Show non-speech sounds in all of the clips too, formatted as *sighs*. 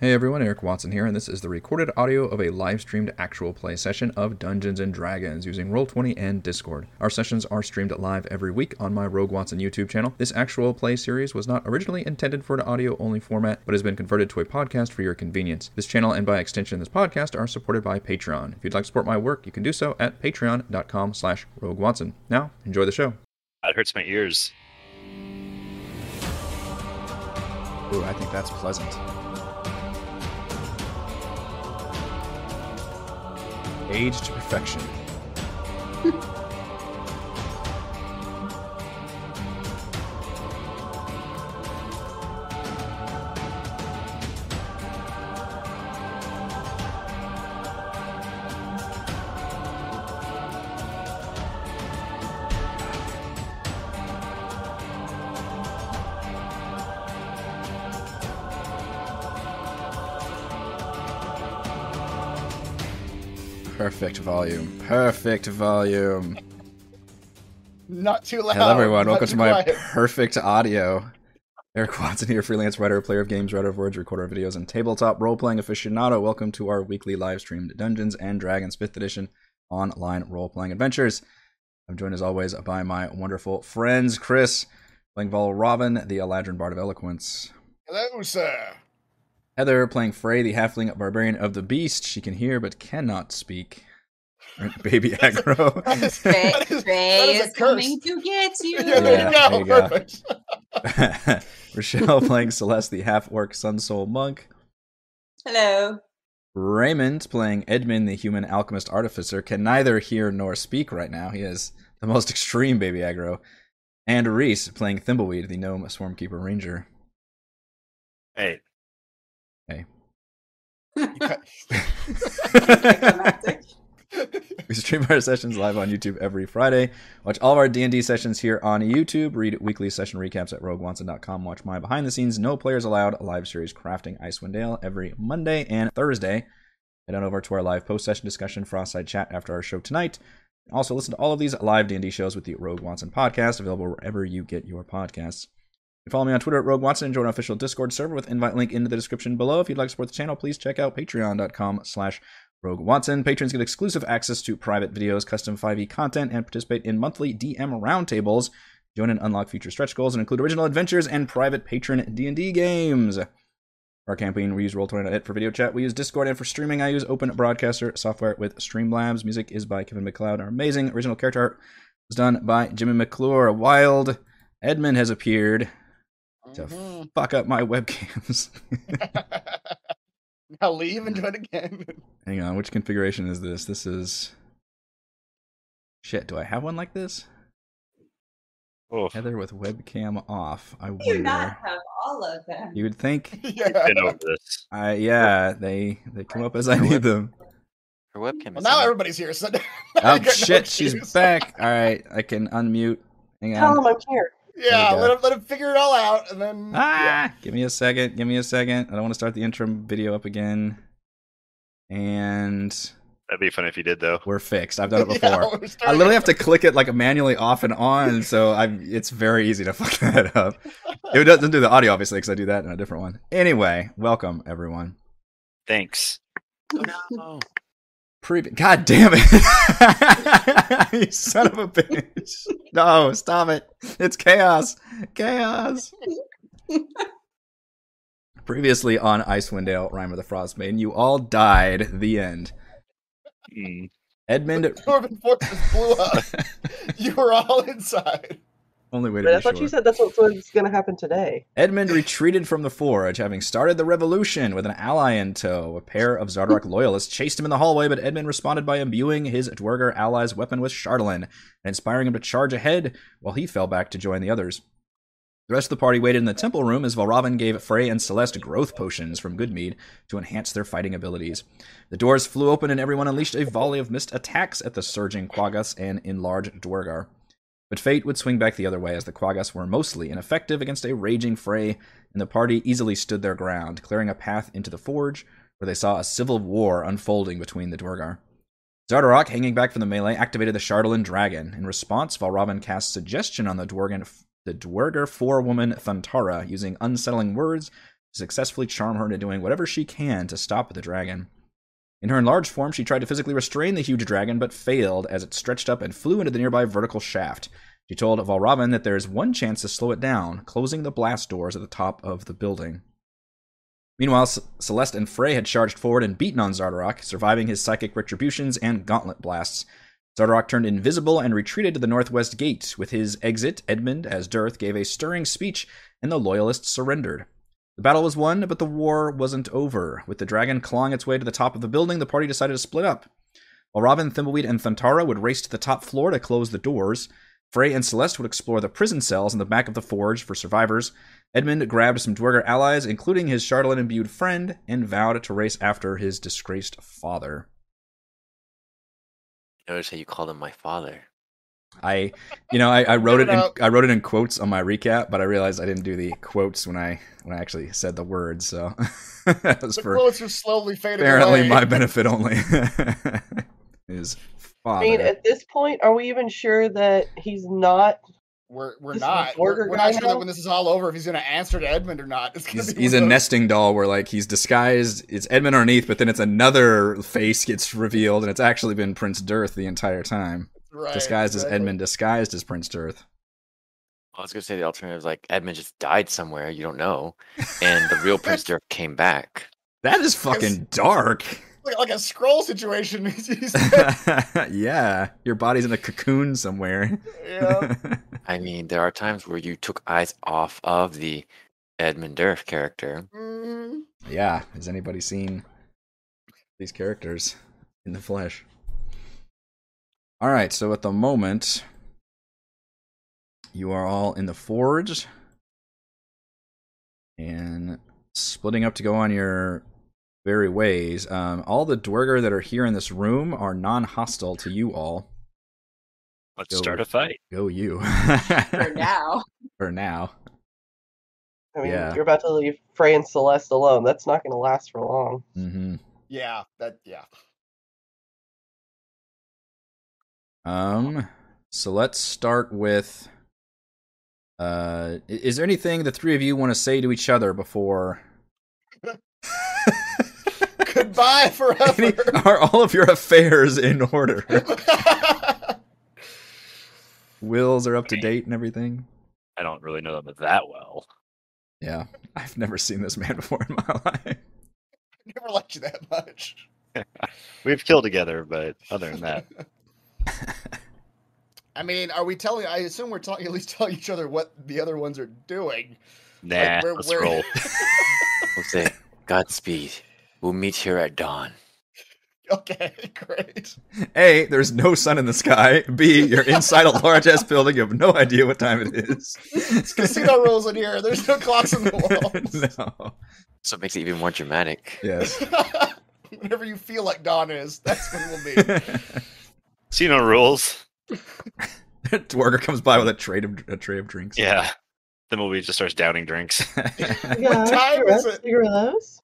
Hey everyone, Eric Watson here, and this is the recorded audio of a live streamed actual play session of Dungeons and Dragons using Roll20 and Discord. Our sessions are streamed live every week on my Rogue Watson YouTube channel. This actual play series was not originally intended for an audio only format, but has been converted to a podcast for your convenience. This channel and by extension this podcast are supported by Patreon. If you'd like to support my work, you can do so at patreon.com slash Rogue Watson. Now, enjoy the show. It hurts my ears. Ooh, I think that's pleasant. Aged to perfection. *laughs* Perfect volume. Perfect volume. Not too loud. Hello, everyone. Welcome to my quiet. perfect audio. Eric Watson here, freelance writer, player of games, writer of words, recorder of videos, and tabletop role playing aficionado. Welcome to our weekly live streamed Dungeons and Dragons 5th edition online role playing adventures. I'm joined as always by my wonderful friends, Chris, playing Valravn, the Eladrin Bard of Eloquence. Hello, sir. Heather playing Frey, the halfling barbarian of the beast. She can hear but cannot speak. *laughs* Baby aggro. That is, Ray, *laughs* that is, Ray that is is coming to get you. *laughs* Yeah, there Yeah, you go. there you go. Perfect. Rochelle playing Celeste, the half orc sun soul monk. Hello. Raymond playing Edmund, the human alchemist artificer, can neither hear nor speak right now. He is the most extreme baby aggro. And Reese playing Thimbleweed, the gnome swarmkeeper ranger. Hey, You cut- Climactic. We stream our sessions live on YouTube every Friday. Watch all of our D&D sessions here on YouTube. Read weekly session recaps at roguewatson.com. Watch my behind the scenes No Players Allowed live series Crafting Icewind Dale every Monday and Thursday. Head on over to our live post-session discussion Frostside chat after our show tonight. Also listen to all of these live D&D shows with the Rogue Watson podcast available wherever you get your podcasts. You follow me on Twitter at Rogue Watson and join our official Discord server with invite link in the description below. If you'd like to support the channel, please check out patreon.com slash Rogue Watson. Patrons get exclusive access to private videos, custom 5e content, and participate in monthly DM roundtables. Join and unlock future stretch goals and include original adventures and private patron D&D games. For our campaign, we use Roll20.net for video chat. We use Discord, and for streaming, I use Open Broadcaster software with Streamlabs. Music is by Kevin MacLeod. Our amazing original character art was done by Jimmy McClure. A wild Edmund has appeared to Mhm. fuck up my webcams. *laughs* *laughs* *laughs* now leave and join again. *laughs* Hang on, which configuration is this? This is. Shit, do I have one like this? oh, Heather with webcam off. I You do wonder. not have all of them. You would think. *laughs* yeah. been this. I yeah, they they come up as I need them. Her webcam Well, is now on. everybody's here. So now Oh you got no shit, she's back. All right, I can unmute. Hang Tell on. him I'm here. Yeah, let him, let him figure it all out, and then Ah, give me a second. Give me a second. I don't want to start the intro video up again. And That'd be fun if you did, though. we're fixed. I've done *laughs* it before. we're I literally have to click it like manually off and on, so I'm. It's very easy to *laughs* fuck that up. It doesn't do the audio obviously because I do that in a different one. Anyway, welcome everyone. Thanks. Oh, no. Pre- God damn it! *laughs* you son of a bitch! No, stop it! It's chaos, chaos. Previously on Icewind Dale, Rime of the Frost Maiden, you all died. The end. Mm. Edmund, *laughs* Dwarven fortress blew up. *laughs* you were all inside. Only way to But I thought sure. you said that's what's what's going to happen today. Edmund retreated from the forge, having started the revolution with an ally in tow. A pair of Xardorok loyalists chased him in the hallway, but Edmund responded by imbuing his Duergar ally's weapon with Chardalyn and inspiring him to charge ahead while he fell back to join the others. The rest of the party waited in the temple room as Valravn gave Frey and Celeste growth potions from Goodmead to enhance their fighting abilities. The doors flew open and everyone unleashed a volley of missed attacks at the surging Quaggas and enlarged Duergar. But fate would swing back the other way as the Quaggas were mostly ineffective against a raging Frey, and the party easily stood their ground, clearing a path into the forge, where they saw a civil war unfolding between the Duergar. Xardorok, hanging back from the melee, activated the Chardalyn Dragon. In response, Valravn cast Suggestion on the Duergar, the Duergar four-woman Thantara, using unsettling words successfully charm her into doing whatever she can to stop the dragon. In her enlarged form, she tried to physically restrain the huge dragon, but failed as it stretched up and flew into the nearby vertical shaft. She told Valravn that there is one chance to slow it down, closing the blast doors at the top of the building. Meanwhile, C- Celeste and Frey had charged forward and beaten on Xardorok, surviving his psychic retributions and gauntlet blasts. Xardorok turned invisible and retreated to the northwest gate. With his exit, Edmund, as Durth, gave a stirring speech, and the Loyalists surrendered. The battle was won, but the war wasn't over. With the dragon clawing its way to the top of the building, the party decided to split up. Valravn, Thimbleweed, and Thantara would race to the top floor to close the doors, Frey and Celeste would explore the prison cells in the back of the forge for survivors. Edmund grabbed some Duergar allies, including his Chardalyn imbued friend, and vowed to race after his disgraced father. Notice how you called him my father. I, you know, I, I *laughs* wrote it. In. I wrote it in quotes on my recap, but I realized I didn't do the quotes when I when I actually said the words. So *laughs* that was The for quotes are slowly fading apparently away. my *laughs* benefit only. His I mean, at this point, are we even sure that he's not? We're we're not. a We're, we're not sure that when this is all over if he's going to answer to Edmund or not. It's He's, he's a those- nesting doll where like he's disguised. It's Edmund underneath, but then it's another face gets revealed, and it's actually been Prince Durth the entire time, right, disguised as exactly. Edmund, disguised as Prince Durth. I was gonna say the alternative is like Edmund just died somewhere, you don't know, and the real Prince *laughs* Dirk came back. That is fucking dark. *laughs* Like, like a scroll situation. *laughs* Yeah, your body's in a cocoon somewhere. yeah. I mean, there are times where you took eyes off of the Edmund Durth character. Mhm. yeah, has anybody seen these characters in the flesh? All right, so at the moment, you are all in the forge and splitting up to go on your very ways. Um, all the Duergar that are here in this room are non-hostile to you all. Let's Go. start a fight. Go you. *laughs* For now. For now. I mean, Yeah. you're about to leave Frey and Celeste alone. That's not going to last for long. hmm Yeah, that yeah. Um, so let's start with. Uh, is there anything the three of you want to say to each other before? *laughs* Goodbye *laughs* Any- are all of your affairs in order? *laughs* Wills are up to date and everything. I don't really know them that well. Yeah, I've never seen this man before in my life. I never liked you that much. We've killed together, but other than that, I mean, are we telling? I assume we're talking at least telling each other what the other ones are doing. nah. where- let's where- roll. *laughs* We'll say, Godspeed. We'll meet here at dawn. okay, *laughs* great. A, there's no sun in the sky. B, you're inside a large ass building. You have no idea what time it is. It's casino rules in here. There's no clocks in the *laughs* walls. no. So it makes it even more dramatic. Yes. Whenever you feel like dawn is, that's when we'll be. See no rules. *laughs* Duergar comes by with a tray of a tray of drinks. Yeah. The movie just starts downing drinks. *laughs* Yeah, time *laughs* is let's it? Figure those.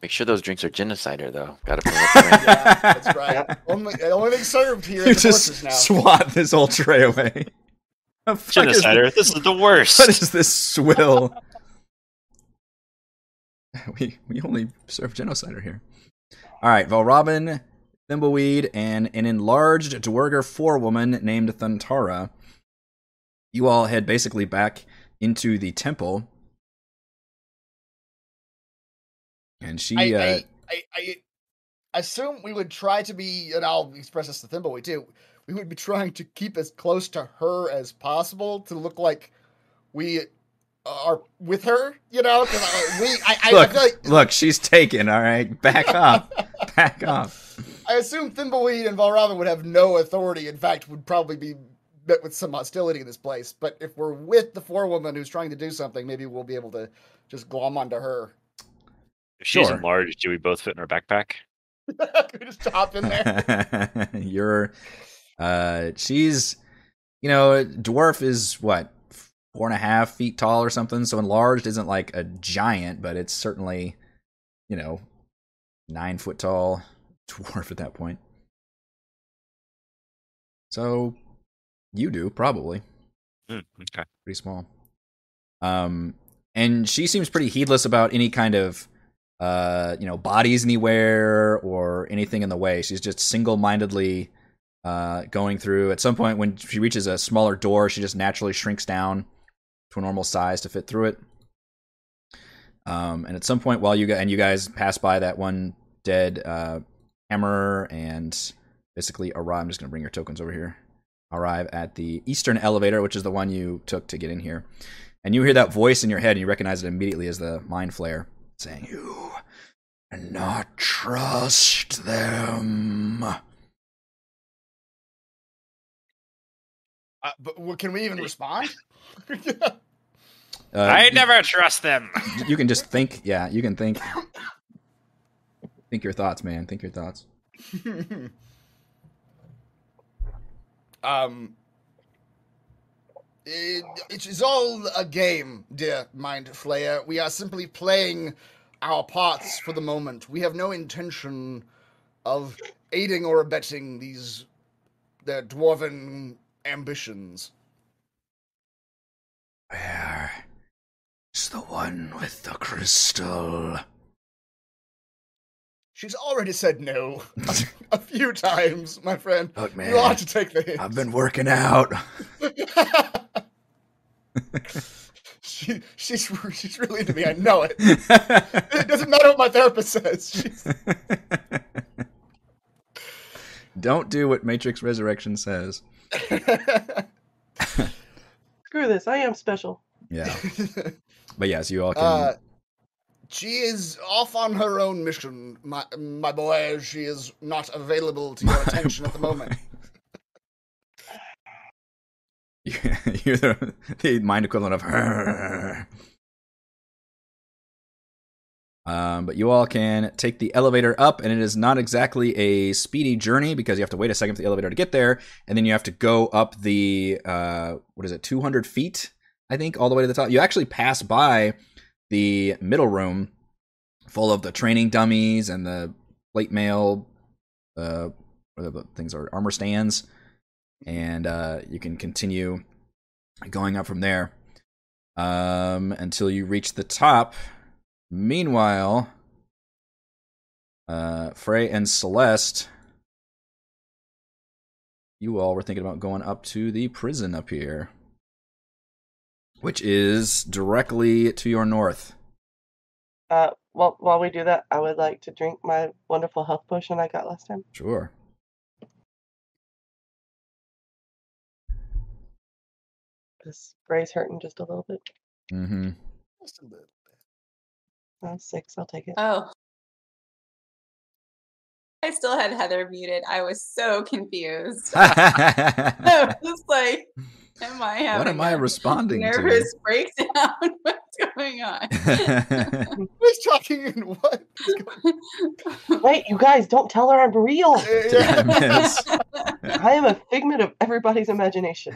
Make sure those drinks are genocider, though. Gotta put them up the Yeah, that's right. Only, only thing served here you just swat this whole tray away. The fuck is Genocider. This is the worst. What is this swill? we we only serve genocider here. All right, Valravn, Thimbleweed, and an enlarged Duergar forewoman named Thantara. You all head basically back into the temple, and she. I, uh, I, I, I assume we would try to be, and I'll express this to Thimbleweed too. We would be trying to keep as close to her as possible to look like we are with her. You know? uh, we. I, I, I look, feel like look, she's taken. All right, back off, *laughs* back off. I assume Thimbleweed and Valravn would have no authority. In fact, would probably be met with some hostility in this place. But if we're with the forewoman who's trying to do something, maybe we'll be able to just glom onto her. If she's Sure. enlarged, do we both fit in our backpack? *laughs* we just hop in there. *laughs* You're, uh, she's, you know, dwarf is what four and a half feet tall or something. So enlarged isn't like a giant, but it's certainly, you know, nine foot tall dwarf *laughs* at that point. So you do probably Hmm, okay. pretty small. Um, and she seems pretty heedless about any kind of uh, you know bodies anywhere or anything in the way. She's just single-mindedly uh, going through. At some point, when she reaches a smaller door, she just naturally shrinks down to a normal size to fit through it. Um, and at some point, while you guys and you guys pass by that one dead uh, hammer and basically arrive. I'm just going to bring your tokens over here. Arrive at the eastern elevator, which is the one you took to get in here. And you hear that voice in your head, and you recognize it immediately as the mind flayer saying, You cannot trust them. Uh, but w- can we even respond? *laughs* *laughs* Uh, I you- never trust them. You can just think. Yeah, you can think. *laughs* Think your thoughts, man. Think your thoughts. *laughs* um, it, it is all a game, dear Mind Flayer. We are simply playing our parts for the moment. We have no intention of aiding or abetting these their dwarven ambitions. Where is the one with the crystal? She's already said no *laughs* a few times, my friend. Look, man, you ought to take the hint. I've been working out. *laughs* she, she's she's really into me. I know it. It doesn't matter what my therapist says. She's, *laughs* Don't do what Matrix Resurrection says. Screw this. I am special. Yeah, but yes, you all can. uh, she is off on her own mission, my my boy. She is not available to your attention at the moment. *laughs* You're the, the mind equivalent of her. Um, but you all can take the elevator up, and it is not exactly a speedy journey because you have to wait a second for the elevator to get there, and then you have to go up the uh, what is it, 200 feet, I think, all the way to the top. You actually pass by the middle room, full of the training dummies and the plate mail, uh, whatever the things are, armor stands, and uh, you can continue going up from there um, until you reach the top. Meanwhile, uh, Frey and Celeste, you all were thinking about going up to the prison up here, which is directly to your north. Uh, well, while we do that, I would like to drink my wonderful health potion I got last time. Sure. This Gray's hurting just a little bit. Mm-hmm. Just a little bit. Uh, six, I'll take it. Oh. I still had Heather muted. I was so confused. *laughs* *laughs* I was like, am I having what am I responding nervous breakdown? *laughs* What's going on? *laughs* Who's talking in what? *laughs* Wait, you guys, don't tell her I'm real. I am a figment of everybody's imagination.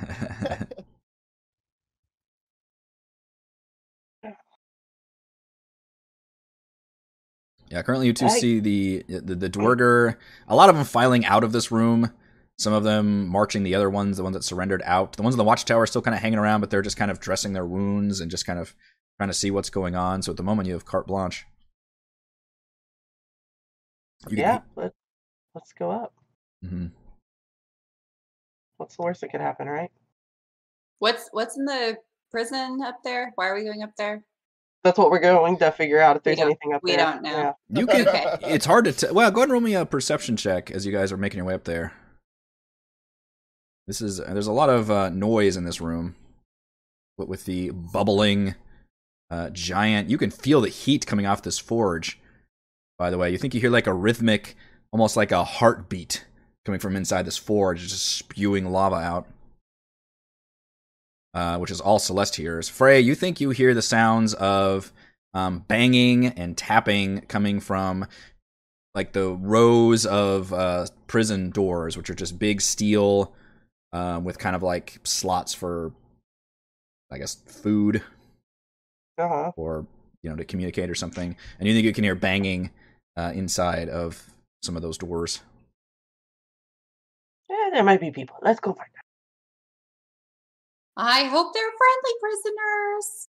Yeah, currently you two I- see the, the the Duergar. A lot of them filing out of this room. Some of them marching the other ones, the ones that surrendered out. The ones in the watchtower are still kind of hanging around, but they're just kind of dressing their wounds and just kind of trying to see what's going on. So at the moment, you have carte blanche. You yeah, let, let's go up. hmm What's the worst that could happen, right? what's what's in the prison up there? Why are we going up there? That's what we're going to figure out if there's anything up we there. We don't know. Yeah. You can. Okay. *laughs* It's hard to. tell. well, go ahead and roll me a perception check as you guys are making your way up there. This is. There's a lot of uh, noise in this room, but with the bubbling uh, giant, you can feel the heat coming off this forge. By the way, you think you hear like a rhythmic, almost like a heartbeat coming from inside this forge, just spewing lava out. Uh, which is all Celeste hears. Frey, you think you hear the sounds of um, banging and tapping coming from like the rows of uh, prison doors, which are just big steel um, with kind of like slots for, I guess, food Uh huh. or you know to communicate or something. And you think you can hear banging uh, inside of some of those doors. Yeah, there might be people. Let's go find out. I hope they're friendly prisoners.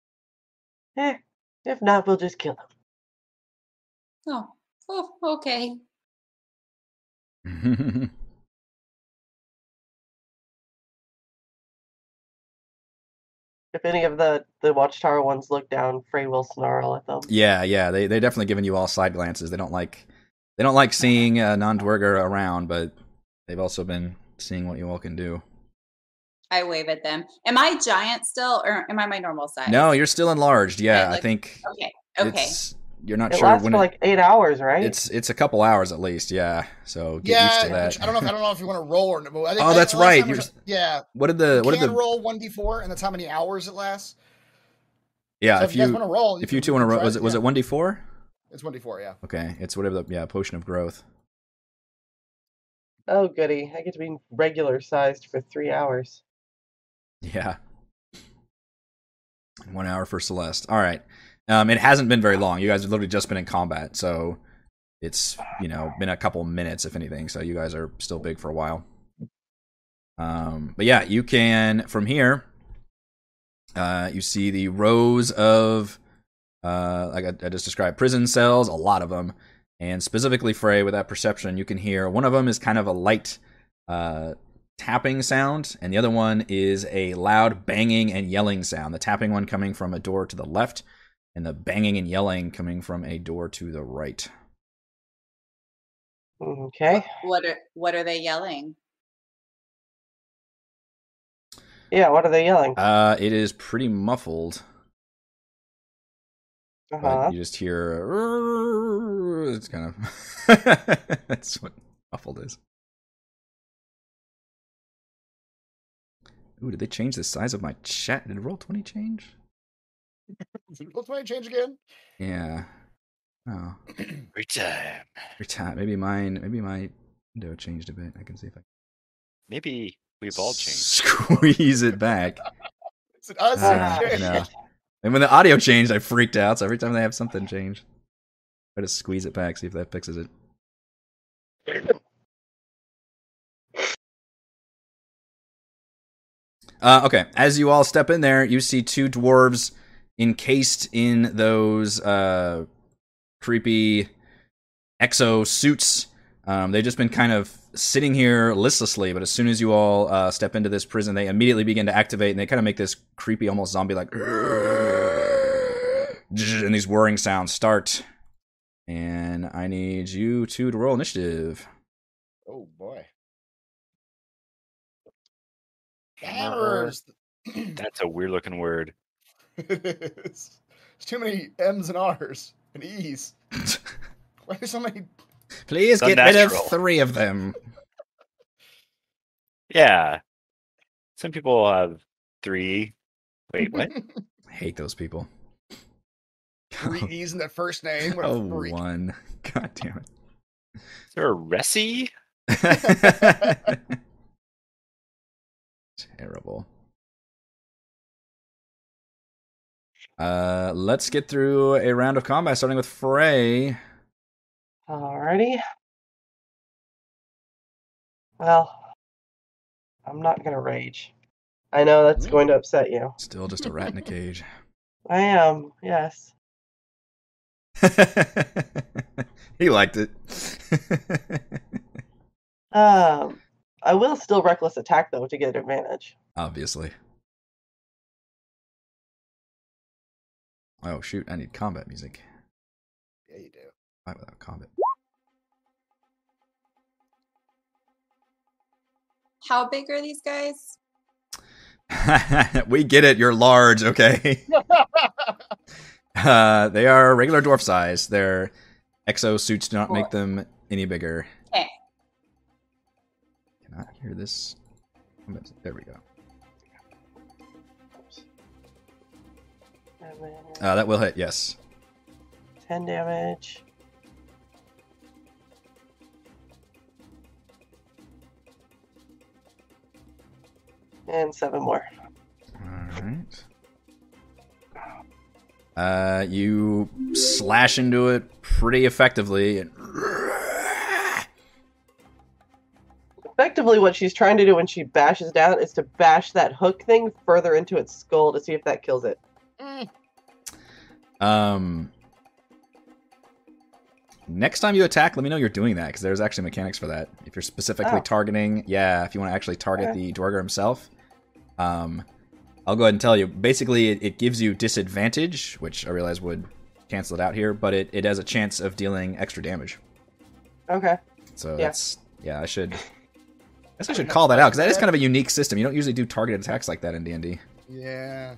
Eh, if not, we'll just kill them. Oh, oh, okay. *laughs* If any of the the watchtower ones look down, Frey will snarl at them. yeah, yeah. They they're definitely giving you all side glances. They don't like they don't like seeing uh, non-duergar around, but they've also been seeing what you all can do. I wave at them. Am I giant still, or am I my normal size? No, you're still enlarged. Yeah, I like- think Okay. Okay. It's you're not It sure lasts when for it- like eight hours, right? it's it's a couple hours at least. Yeah, so get yeah, used to that. I don't know. If, I don't know if you want to roll or not. I think, Oh, that's right, time you're- said- yeah, What did the you what did the roll one d four, and that's how many hours it lasts. yeah so if if you guys you want to roll, if you two want to roll was it was yeah. it one d four? It's one d four. Yeah. Okay, it's whatever the yeah potion of growth. oh goody, I get to be regular sized for three hours. Yeah. One hour for Celeste. All right. Um, it hasn't been very long. You guys have literally just been in combat, so it's you know been a couple minutes, if anything. So you guys are still big for a while. Um, but yeah, you can from here. Uh, you see the rows of, uh, like I, I just described, prison cells, a lot of them, and specifically Frey with that perception, you can hear one of them is kind of a light, uh, tapping sound, and the other one is a loud banging and yelling sound. The tapping one coming from a door to the left, and the banging and yelling coming from a door to the right. Okay. What are What are they yelling? Yeah, what are they yelling? Uh, it is pretty muffled, Uh but huh. you just hear. It's kind of. *laughs* That's what muffled is. Ooh, did they change the size of my chat? Did roll twenty change? *laughs* Let's make change again. Yeah. Oh, *clears throat* Every time. every time. Maybe mine. Maybe my window changed a bit. I can see if I Maybe we've all changed. Squeeze it back. *laughs* Is it us? *laughs* I. And when the audio changed, I freaked out. So every time they have something change, try to squeeze it back, see if that fixes it. Uh, okay, as you all step in there, you see two dwarves encased in those uh, creepy exo suits. Um, they've just been kind of sitting here listlessly, but as soon as you all uh, step into this prison, they immediately begin to activate, and they kind of make this creepy, almost zombie-like, *laughs* and these whirring sounds start. And I need you two to roll initiative. Oh boy. Hammers. Hammers. *clears throat* That's a weird looking word. It's It's too many M's and R's and E's. Why are so many? Please get rid of three of them. Yeah. Some people have three. Wait, what? I *laughs* hate those people. Three *laughs* E's in the first name. What a Oh, freak. one. *laughs* God damn it. Is there a Ressi? it. Terrible. Uh, let's get through a round of combat, starting with Frey. Alrighty. Well, I'm not gonna rage. I know that's going to upset you. Still just a rat in a cage. *laughs* I am, yes. *laughs* he liked it. Um, I will still reckless attack though to get an advantage. Obviously. Oh shoot! I need combat music. Yeah, you do. Fight without combat. How big are these guys? *laughs* we get it. You're large, okay? *laughs* Uh, they are regular dwarf size. Their exo suits do not make them any bigger. Okay. Cannot hear this. There we go. Uh, that will hit. Yes. Ten damage. And seven more. All right. Uh, you slash into it pretty effectively. And Effectively, what she's trying to do when she bashes down is to bash that hook thing further into its skull to see if that kills it. Mm, Um, next time you attack, let me know you're doing that because there's actually mechanics for that. If you're specifically Oh. targeting, yeah, if you want to actually target Okay. the Duergar himself, um, I'll go ahead and tell you. Basically, it, it gives you disadvantage, which I realize would cancel it out here, but it, it has a chance of dealing extra damage. Okay. So Yeah. that's yeah, I should. I guess I *laughs* should call that out because that is kind of a unique system. You don't usually do targeted attacks like that in D and D. Yeah.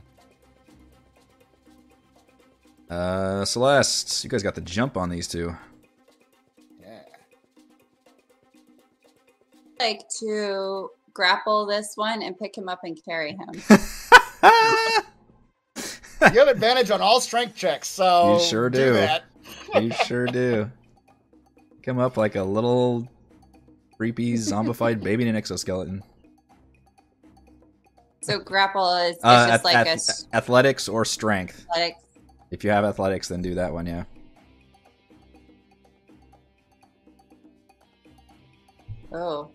Uh, Celeste, you guys got the jump on these two. Yeah. like to grapple this one and pick him up and carry him. *laughs* You have advantage on all strength checks, so You sure do. that. you sure do. Come up like a little creepy zombified *laughs* baby in an exoskeleton. So grapple is it's Uh, just ath- like a ath- athletics or strength. athletic. If you have athletics, then do that one. Yeah. Oh,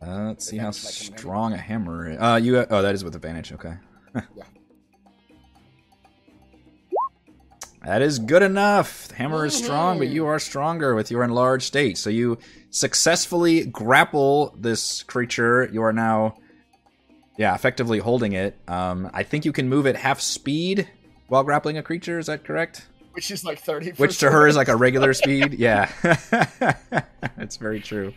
Uh, let's see how Advantage might come strong a hammer. Is. Uh, you. Oh, that is with advantage. Okay. *laughs* Yeah. That is good enough. The hammer is strong, but you are stronger with your enlarged state. So you successfully grapple this creature. You are now, yeah, effectively holding it. Um, I think you can move at half speed while grappling a creature. Is that correct? Which is like 30. Which to her is like a regular speed. *laughs* Yeah, *laughs* That's very true.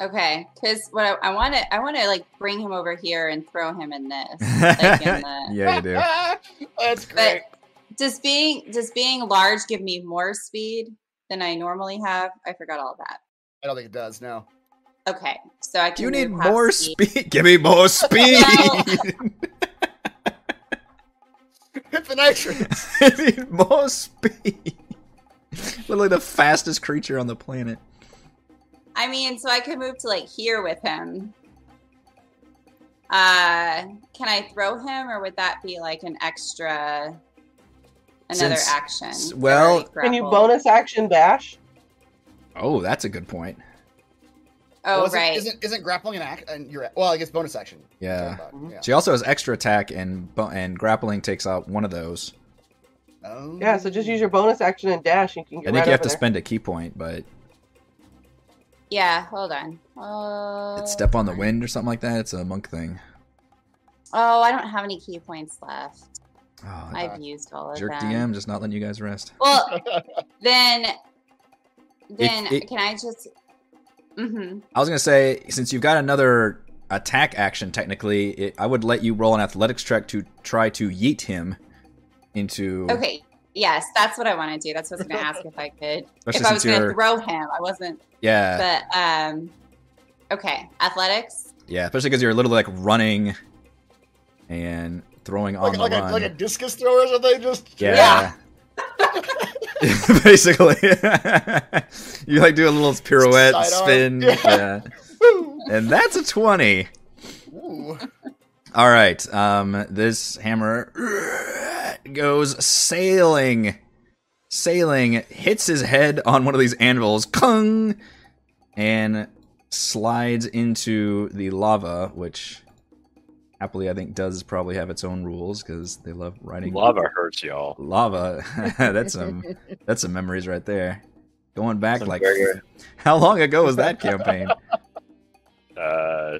okay. Because what I, I want to, I want to like bring him over here and throw him in this. *laughs* Like in the, yeah, you do. That's great. does being does being large give me more speed than I normally have? I forgot all that. I don't think it does, no. Okay, so I can. you need move half more speed? Give me more speed. Hit the nitrous. *laughs* I need more speed. Literally the fastest creature on the planet. I mean, so I could move to like here with him. Uh, can I throw him, or would that be like an extra, another Since- action? well- Can you bonus action dash? Oh, that's a good point. Oh, Well, isn't, right. Isn't, isn't grappling an act? And you're well, I guess bonus action. Yeah. Talking about, yeah. She also has extra attack, and bo- and grappling takes out one of those. Oh. Yeah, so just use your bonus action and dash. And you can I think right you have to there. spend a key point, but Yeah, hold on. Uh, it's step on the wind or something like that. It's a monk thing. Oh, I don't have any ki points left. Oh, I've used all of jerk them. Jerk DM, just not letting you guys rest. Well, then, then it- can I just? Mm-hmm. I was gonna say, since you've got another attack action, technically, it, I would let you roll an athletics check to try to yeet him into. Okay. Yes, that's what I want to do. That's what I was going to ask if I could. Especially if I was since going to you're- throw him, I wasn't. Yeah, But um, okay, athletics. yeah. Especially because you're literally like running and throwing on like, the a, run. like a discus thrower or something. Just yeah. *laughs* *laughs* *laughs* Basically, *laughs* you like do a little pirouette, Sidearm. spin, Yeah. yeah. And that's a twenty. Ooh. All right. Um, this hammer goes sailing, sailing, hits his head on one of these anvils, kung, and slides into the lava, which happily I think does probably have its own rules because they love riding Lava hurts y'all. Lava. *laughs* that's some. *laughs* That's some memories right there. Going back Some like, very- *laughs* how long ago was that campaign? Uh,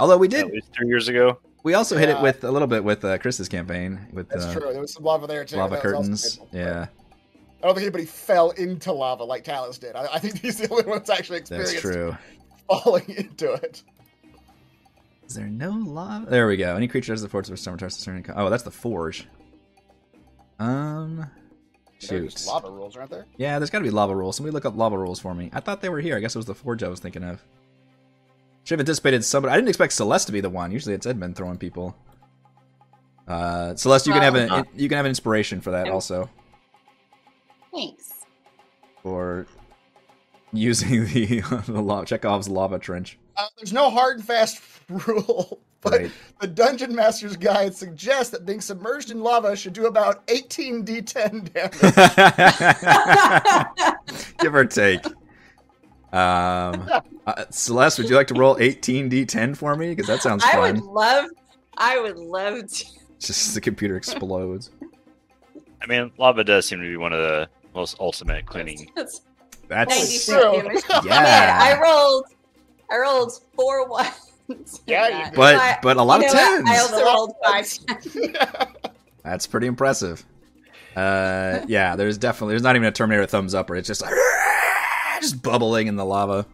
Although we at did, least three years ago. we also hit it with a little bit with uh, Chris's campaign with That's uh, true. There was some lava there too. lava That was also curtains. Yeah, I don't think anybody fell into lava like Talos did. I, I think he's the only one that's actually experienced that's true. falling into it. Is there no lava? There we go. Any creature has the force of summer starts to turn. Oh, that's the forge. Um, There's shoot. lava rules, aren't there? Yeah, there's got to be lava rules. Somebody look up lava rules for me. I thought they were here. I guess it was the forge I was thinking of. Should have anticipated somebody. I didn't expect Celeste to be the one. Usually it's Edmund throwing people. Uh, Celeste, you can have Well- an you can have an inspiration for that also Thanks. for using *laughs* the the lava, Chekhov's lava trench. Uh, there's no hard and fast *laughs* rule, but Right. the Dungeon Master's Guide suggests that being submerged in lava should do about 18 d10 *laughs* damage. *laughs* Give or take. Um, uh, Celeste, would you like to roll 18d10 for me? Because that sounds fun. I would fun. love. I would love to. Just the computer explodes. I mean, lava does seem to be one of the most ultimate cleaning. That's That's 90 true. damage. Yeah. I rolled. I rolled four ones. Yeah, you but I- but a lot you of know what? tens. I also *laughs* rolled of five. *laughs* That's pretty impressive. Uh, *laughs* yeah, there's definitely there's not even a Terminator thumbs up, or it's just like just bubbling in the lava.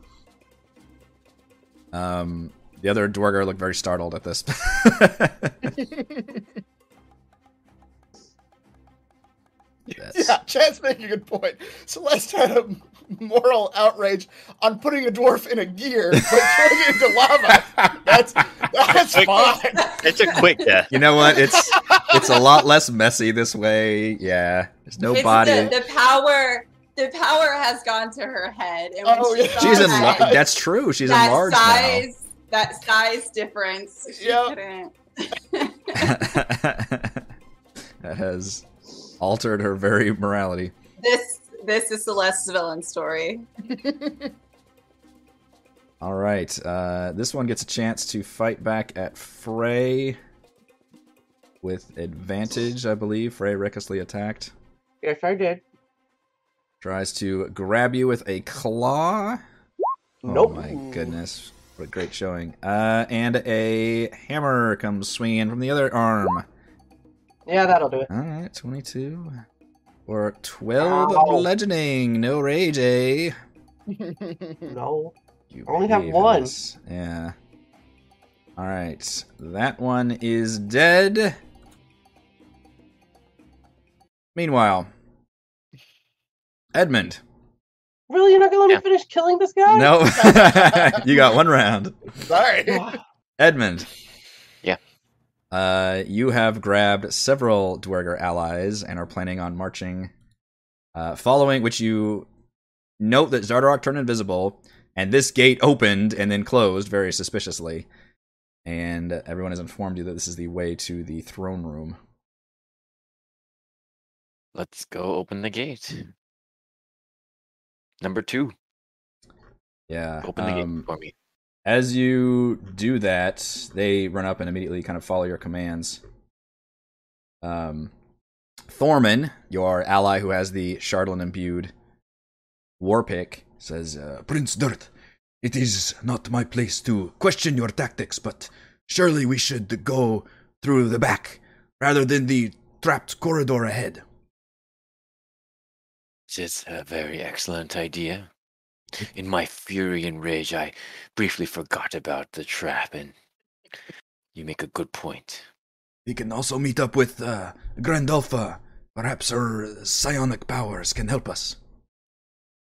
Um, the other Duergar looked very startled at this. Yes. Yeah, Chad's making a good point. Celeste had a *laughs* moral outrage on putting a dwarf in a gear, but throwing it into lava. That's that's Like- fine. It's a quick death. You know what? It's it's a lot less messy this way. Yeah, there's no It's body. The, the power. The power has gone to her head, and when Oh, she yeah. saw She's that, enlarged. That's true. She's that enlarged size, that size difference. She Yep. couldn't. *laughs* that has altered her very morality. This this is Celeste's villain story. *laughs* All right. Uh, this one gets a chance to fight back at Frey with advantage, I believe. Frey recklessly attacked. Yes, I did. Tries to grab you with a claw. Oh Nope. my goodness. What a great showing. Uh, and a hammer comes swinging from the other arm. Yeah, that'll do it. All right, 22. Or 12 Ow. bludgeoning. No rage, *laughs* eh? No. You Only have one. this. Yeah. All right. That one is dead. Meanwhile, Edmund. Really, you're not gonna let Yeah. me finish killing this guy? No. *laughs* *laughs* you got one round. Sorry. Edmund. Uh, you have grabbed several Duergar allies and are planning on marching, uh, following which you note that Xardorok turned invisible, and this gate opened and then closed very suspiciously. And everyone has informed you that this is the way to the throne room. Let's go open the gate. Number two, Yeah. open the um, gate for me. As you do that, they run up and immediately kind of follow your commands. Um, Thorman, your ally who has the Chardalyn imbued war pick, says, uh, Prince Durth, it is not my place to question your tactics, but surely we should go through the back rather than the trapped corridor ahead. Is a very excellent idea. In my fury and rage, I briefly forgot about the trap, and you make a good point. We can also meet up with uh, Grandolpha. Perhaps her psionic powers can help us.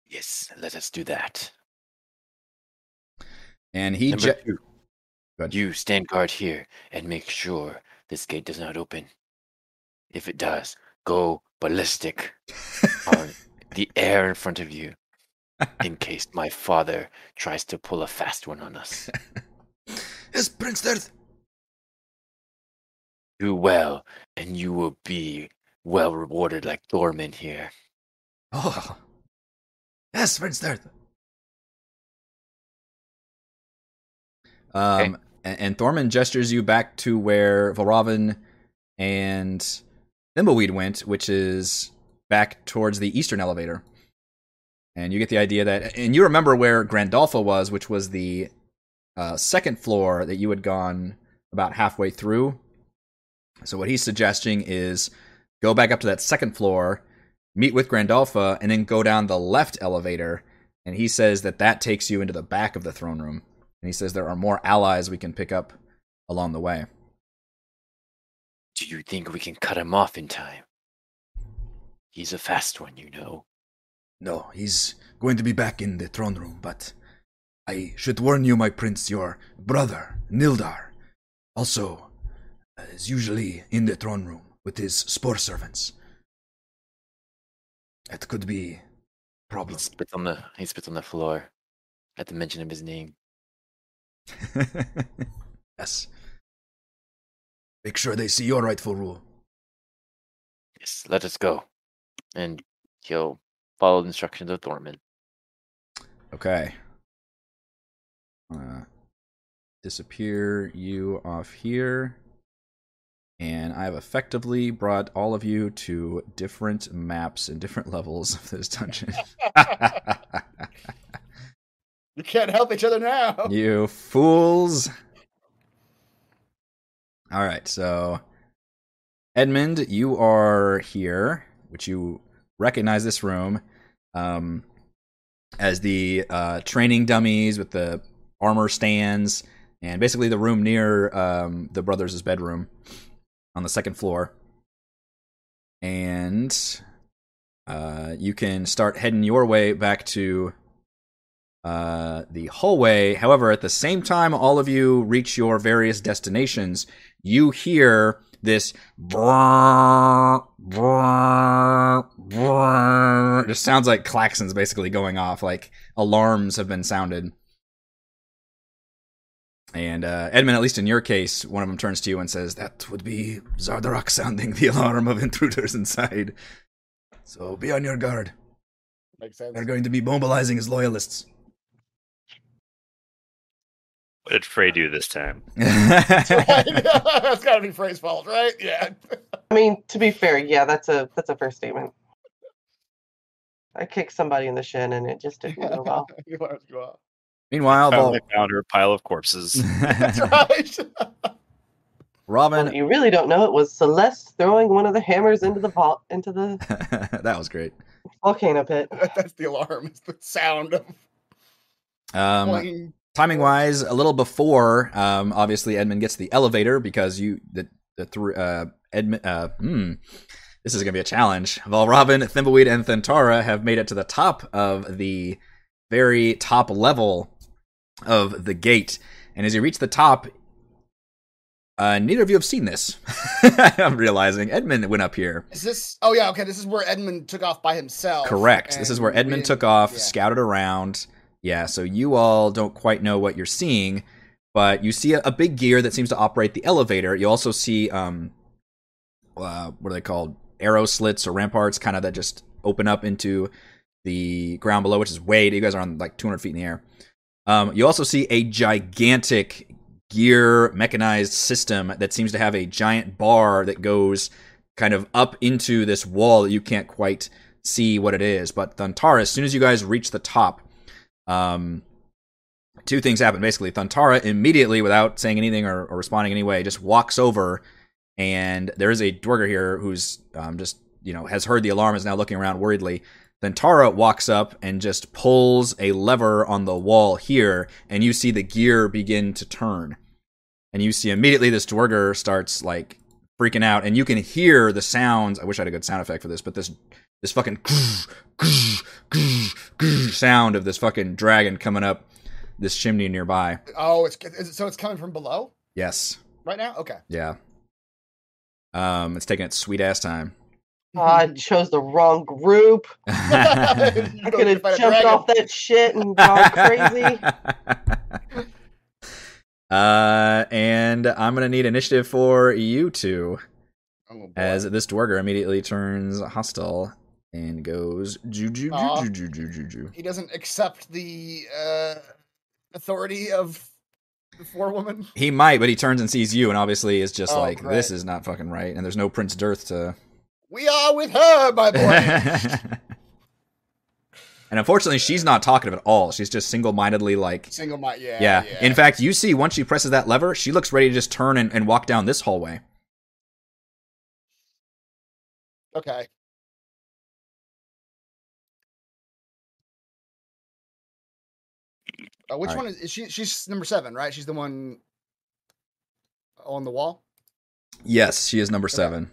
Yes, let us do that. and he Number je- two, you stand guard here and make sure this gate does not open. If it does, go ballistic on *laughs* the air in front of you in case my father tries to pull a fast one on us. Yes, Prince Durth. Do well, and you will be well rewarded like Thorman here. Oh, yes, Prince Durth. Um, and, and Thorman gestures you back to where Valravn and Thimbleweed went, which is back towards the eastern elevator. And you get the idea that, and you remember where Grandolpha was, which was the uh, second floor that you had gone about halfway through. So what he's suggesting is go back up to that second floor, meet with Grandolpha, and then go down the left elevator. And he says that that takes you into the back of the throne room. And he says there are more allies we can pick up along the way. Do you think we can cut him off in time? He's a fast one, you know. No, he's going to be back in the throne room, but I should warn you, my prince, your brother, Nildar, also uh, is usually in the throne room with his spore servants. That could be a He problem. spits on the he spits on the floor at the mention of his name. *laughs* Yes. Make sure they see your rightful rule. Yes, let us go. And he'll follow the instructions of Thorman. Okay. Uh, disappear you off here. And I've effectively brought all of you to different maps and different *laughs* levels of this dungeon. *laughs* You can't help each other now. you fools. All right, so Edmund, you are here, which you recognize this room um, as the uh, training dummies with the armor stands, and basically the room near um, the brothers' bedroom on the second floor. And uh, you can start heading your way back to uh, the hallway. However, at the same time, all of you reach your various destinations, you hear this just sounds like klaxons basically going off, like alarms have been sounded. And uh, Edmund, at least in your case, one of them turns to you and says, "That would be Xardorok sounding the *laughs* alarm of intruders inside. So be on your guard. Makes sense. They're going to be mobilizing his loyalists." What did Frey do this time? *laughs* *laughs* That's. That's got to be Frey's fault, right? Yeah. I mean, to be fair, yeah, that's a that's a fair statement. I kicked somebody in the shin and it just didn't go well. *laughs* You want to go out. Meanwhile, Finally Vol- found her pile of corpses. That's right. Robin, What you really don't know it was Celeste throwing one of the hammers into the vault into the that was great. volcano pit. That's the alarm. It's the sound of Um, playing. Timing wise, a little before, um, obviously Edmund gets the elevator because you the the thr uh, Edmund. Uh, hmm, this is gonna be a challenge. Robin, Thimbleweed, and Thentara have made it to the top of the very top level of the gate, and as you reach the top. Uh, neither of you have seen this. *laughs* I'm realizing Edmund went up here. Is this? Oh yeah. Okay. This is where Edmund took off by himself. Correct. This is where Edmund took off, yeah. scouted around. Yeah, so you all don't quite know what you're seeing, but you see a, a big gear that seems to operate the elevator. You also see um uh, what are they called? Arrow slits or ramparts kind of that just open up into the ground below, which is way you guys are on like 200 feet in the air. Um, you also see a gigantic gear mechanized system that seems to have a giant bar that goes kind of up into this wall that you can't quite see what it is. But Thuntara, as soon as you guys reach the top, um, two things happen. Basically, Thuntara immediately, without saying anything or, or responding anyway, just walks over, and there is a Duergar here who's um, just you know has heard the alarm, is now looking around worriedly. Then Tara walks up and just pulls a lever on the wall here, and you see the gear begin to turn. And you see immediately this Duergar starts like freaking out, and you can hear the sounds. I wish I had a good sound effect for this, but this this fucking sound of this fucking dragon coming up this chimney nearby. Oh, it's is it, so it's coming from below Yes, right now. Okay. yeah. Um, it's taking its sweet ass time. Oh, I chose the wrong group. I could have jumped off that shit and gone crazy. *laughs* uh, and I'm gonna need initiative for you two, Oh, as this Duergar immediately turns hostile and goes ju ju Aw. ju ju ju ju ju. he doesn't accept the uh, authority of the forewoman. He might, but he turns and sees you, and obviously is just Oh, like, great. this is not fucking right, and there's no Prince Durth to. We are with her, my boy. *laughs* and unfortunately, she's not talkative at all. She's just single mindedly like, Single mind. Yeah, yeah. yeah. In fact, you see once she presses that lever, she looks ready to just turn and, and walk down this hallway. Okay. Uh, which right. one is, is she? She's number seven, right? She's the one on the wall. Yes, she is number seven.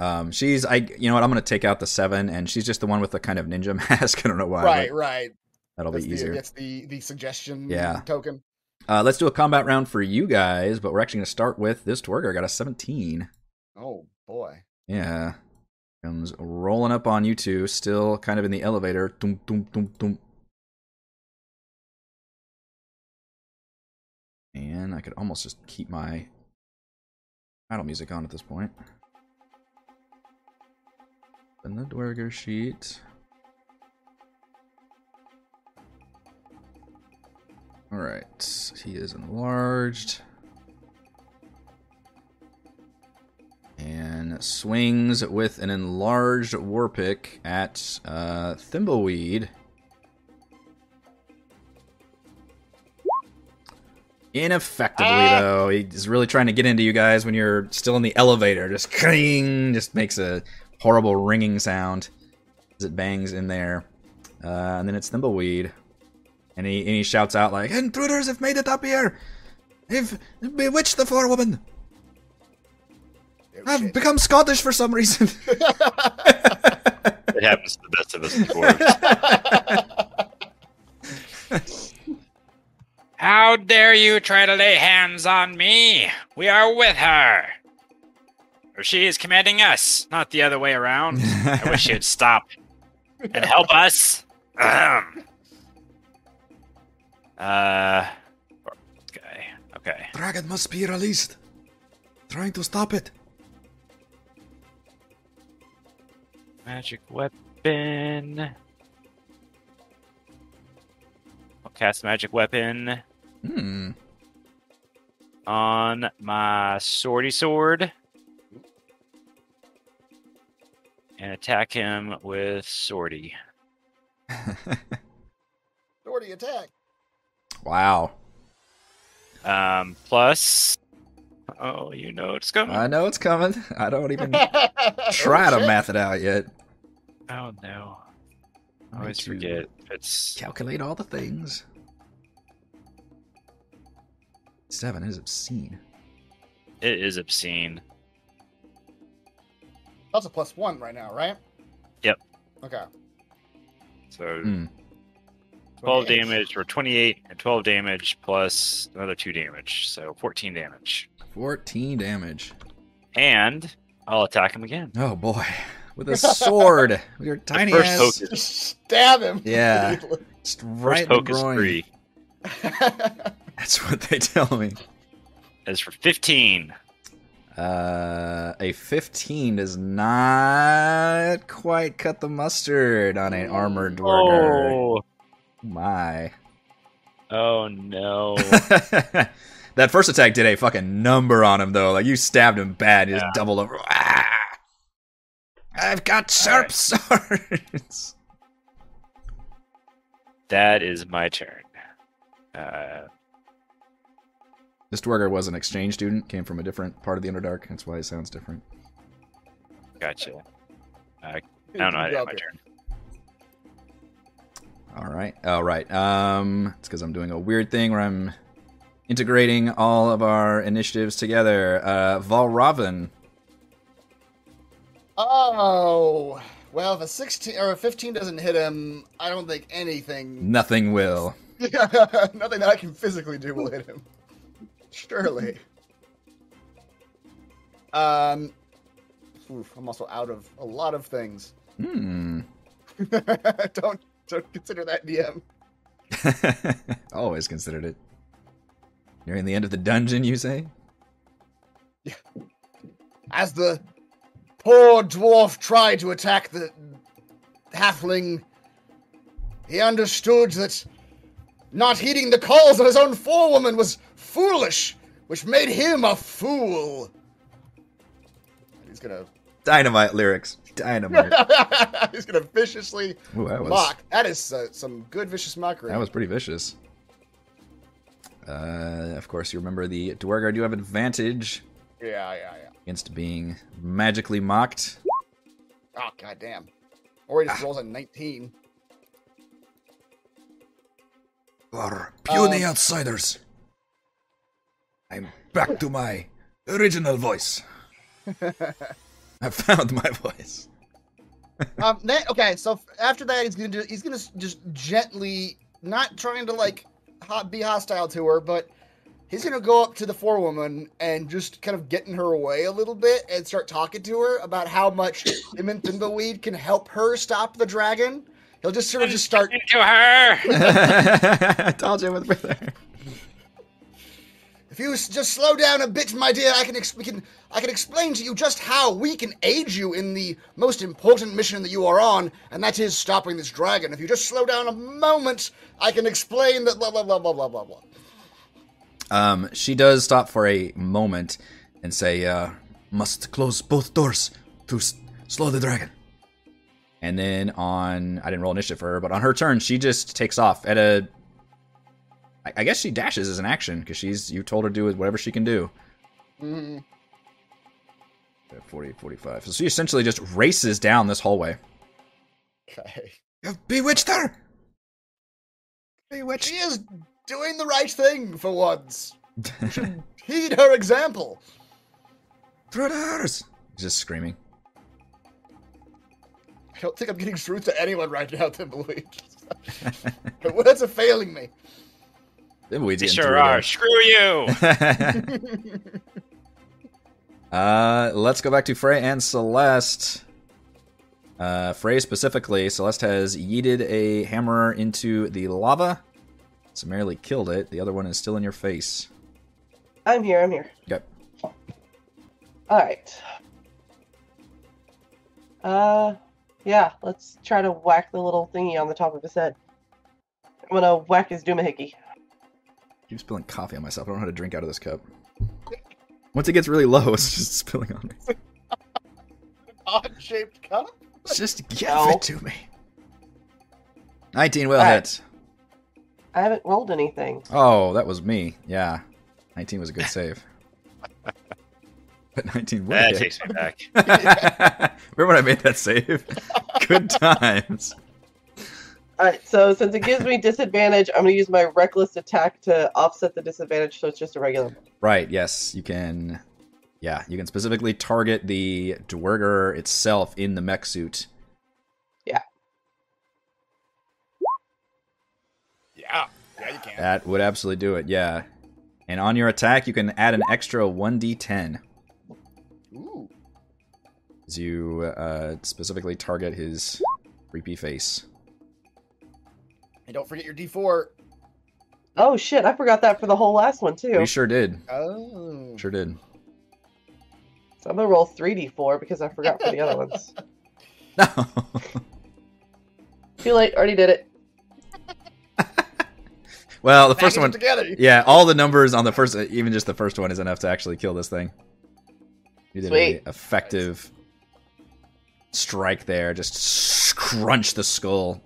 Um, she's I. You know what? I'm gonna take out the seven, and she's just the one with the kind of ninja *laughs* mask. I don't know why. right, right. That'll That's be the, easier. That's the the suggestion. Yeah. Token. Uh, let's do a combat round for you guys, but we're actually gonna start with this Duergar. Got a 17. Oh boy. Yeah. Comes rolling up on you two, still kind of in the elevator. Dum, dum, dum, dum. And I could almost just keep my battle music on at this point. Then the Duergar sheet. Alright, he is enlarged. and swings with an enlarged war pick at uh, Thimbleweed. Ineffectively, Ah! though. He's really trying to get into you guys when you're still in the elevator. Just cling, just makes a horrible ringing sound as it bangs in there. Uh, and then it's Thimbleweed. And he, and he shouts out, like, Intruders have made it up here! They've bewitched the forewoman! Oh, I've shit. become Scottish for some reason. *laughs* It happens to the best of us dwarves. How dare you try to lay hands on me? We are with her. Or she is commanding us, not the other way around. I wish you'd *laughs* stop and help us. Ahem. uh, okay, okay. Dragon must be released. Trying to stop it. Magic weapon. I'll cast magic weapon hmm. on my swordy sword and attack him with swordy. Doherty *laughs* attack. Wow. Um, plus, oh, you know it's coming. I know it's coming. I don't even Oh, *laughs* try to math it out yet. oh no, I Need always to forget. It's Calculate all the things. Seven is obscene. it is obscene. That's a plus one right now, right? Yep. Okay. So Hmm. 12 damage or 28 and 12 damage plus another 2 damage. So 14 damage. 14 damage. And I'll attack him again. Oh boy. With a *laughs* sword. With your tiny first ass. poke Just stab him. Yeah. *laughs* Just right First in the groin. 3. *laughs* That's what they tell me. As for 15. Uh, a 15 does not quite cut the mustard on an armored duergar. Oh, My. oh no. *laughs* that first attack did a fucking number on him, though. Like, you stabbed him bad. You Yeah. just doubled over. Ah! I've got sharp Alright. swords. that is my turn. Uh, This duergar was an exchange student, came from a different part of the Underdark. That's why it sounds different. gotcha. I don't know how to have my turn. All right. All right. Um, it's because I'm doing a weird thing where I'm integrating all of our initiatives together. Uh, Valravn. Oh. Well, if a 16 or a 15 doesn't hit him, I don't think anything. Nothing will. *laughs* Nothing that I can physically do will hit him. Surely. *laughs* Um. Oof, I'm also out of a lot of things. Hmm. *laughs* don't don't consider that DM. *laughs* Always considered it. Nearing the end of the dungeon, you say? Yeah. As the poor dwarf tried to attack the halfling, he understood that not heeding the calls of his own forewoman was foolish, which made him a fool. He's gonna Dynamite lyrics. Dynamite. *laughs* he's gonna viciously Ooh, that was mock. That is uh, some good vicious mockery. that was pretty vicious. Uh, of course, you remember the duergar do you have advantage yeah, yeah, yeah. against being magically mocked. Oh goddamn! Or he just rolls a 19. For puny Um, outsiders. I'm back to my original voice. *laughs* I found my voice. *laughs* um. Then, okay. So after that, he's gonna do, he's gonna just gently, not trying to like ho- be hostile to her, but he's gonna go up to the forewoman and just kind of get in her way a little bit and start talking to her about how much him and Thimbleweed can help her stop the dragon. He'll just sort of just start. Into her. I told you with brother. If you just slow down a bit, my dear, I can ex- we can I can explain to you just how we can aid you in the most important mission that you are on, and that is stopping this dragon. If you just slow down a moment, I can explain that blah blah blah blah blah blah blah. Um, she does stop for a moment and say, uh, must close both doors to s- slow the dragon. And then on, I didn't roll initiative for her, but on her turn, she just takes off at a. I I guess she dashes as an action because she's you told her to do whatever she can do. Mhm. At 40, 45. So she essentially just races down this hallway. Okay. You've bewitched her! Bewitched. She is doing the right thing for once. *laughs* You should heed her example. Through the doors! just screaming. I don't think I'm getting through to anyone right now, *laughs* Thimbleweed. the words are failing me. Thimbleweed's They getting sure are. there. Screw you. *laughs* uh, let's go back to Frey and Celeste. Uh, Frey specifically, Celeste has yeeted a hammer into the lava. Summarily killed it. The other one is still in your face. I'm here. I'm here. Yep. All right. Uh, yeah. Let's try to whack the little thingy on the top of his head. I'm gonna whack his Doomahickey. Keep spilling coffee on myself. I don't know how to drink out of this cup. Once it gets really low, *laughs* it's just spilling on me. Odd shaped cup? Just give No. it to me. 19 will Alright. hit. I haven't rolled anything. Oh, that was me. Yeah. 19 was a good *laughs* save. But 19 will That hit. takes me back. *laughs* Remember when I made that save? Good times. All right. So since it gives me disadvantage, I'm gonna use my reckless attack to offset the disadvantage. So it's just a regular. Right, yes, you can. Yeah, you can specifically target the Duergar itself in the mech suit. Yeah. Yeah, you can. That would absolutely do it, yeah. And on your attack, you can add an extra 1d10 Ooh. as you uh, specifically target his creepy face. And don't forget your D4. Oh shit! I forgot that for the whole last one too. You sure did. Oh. Sure did. So I'm gonna roll three d4 because I forgot for the other ones. No. *laughs* *laughs* Too late. Already did it. *laughs* well, the first Package it one. together. Yeah, all the numbers on the first, even just the first one, is enough to actually kill this thing. You did Sweet. a effective strike there. Just crunch the skull.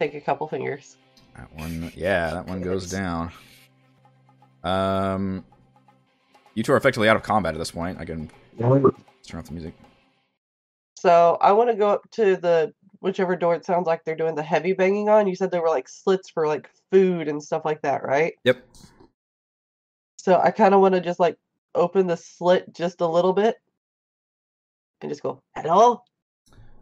Take a couple fingers. That one, yeah, that one goes down. Um, you two are effectively out of combat at this point. I can turn off the music. So I want to go up to the whichever door it sounds like they're doing the heavy banging on. You said there were like slits for like food and stuff like that, right? Yep. So I kind of want to just like open the slit just a little bit and just go, "Hello,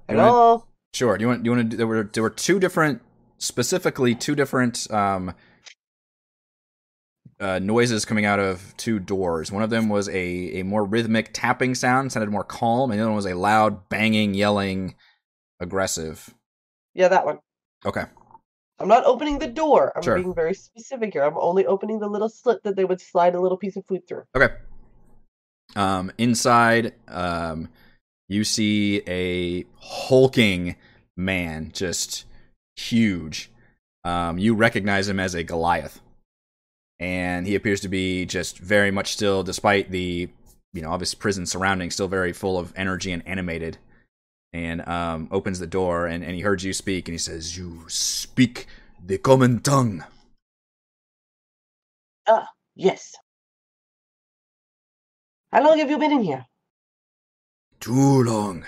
hello." Sure. Do you want? Do you want to? There were there were two different, specifically two different um, uh, noises coming out of two doors. One of them was a a more rhythmic tapping sound, sounded more calm, and the other one was a loud banging, yelling, aggressive. Yeah, that one. Okay. I'm not opening the door. I'm Sure. being very specific here. I'm only opening the little slit that they would slide a little piece of food through. Okay. Um, inside, um, you see a hulking man, just huge. Um, you recognize him as a Goliath, and he appears to be just very much still, despite the you know obvious prison surroundings, still very full of energy and animated. And um, opens the door, and, and he heard you speak, and he says, You speak the common tongue. Ah, yes. How long have you been in here? Too long.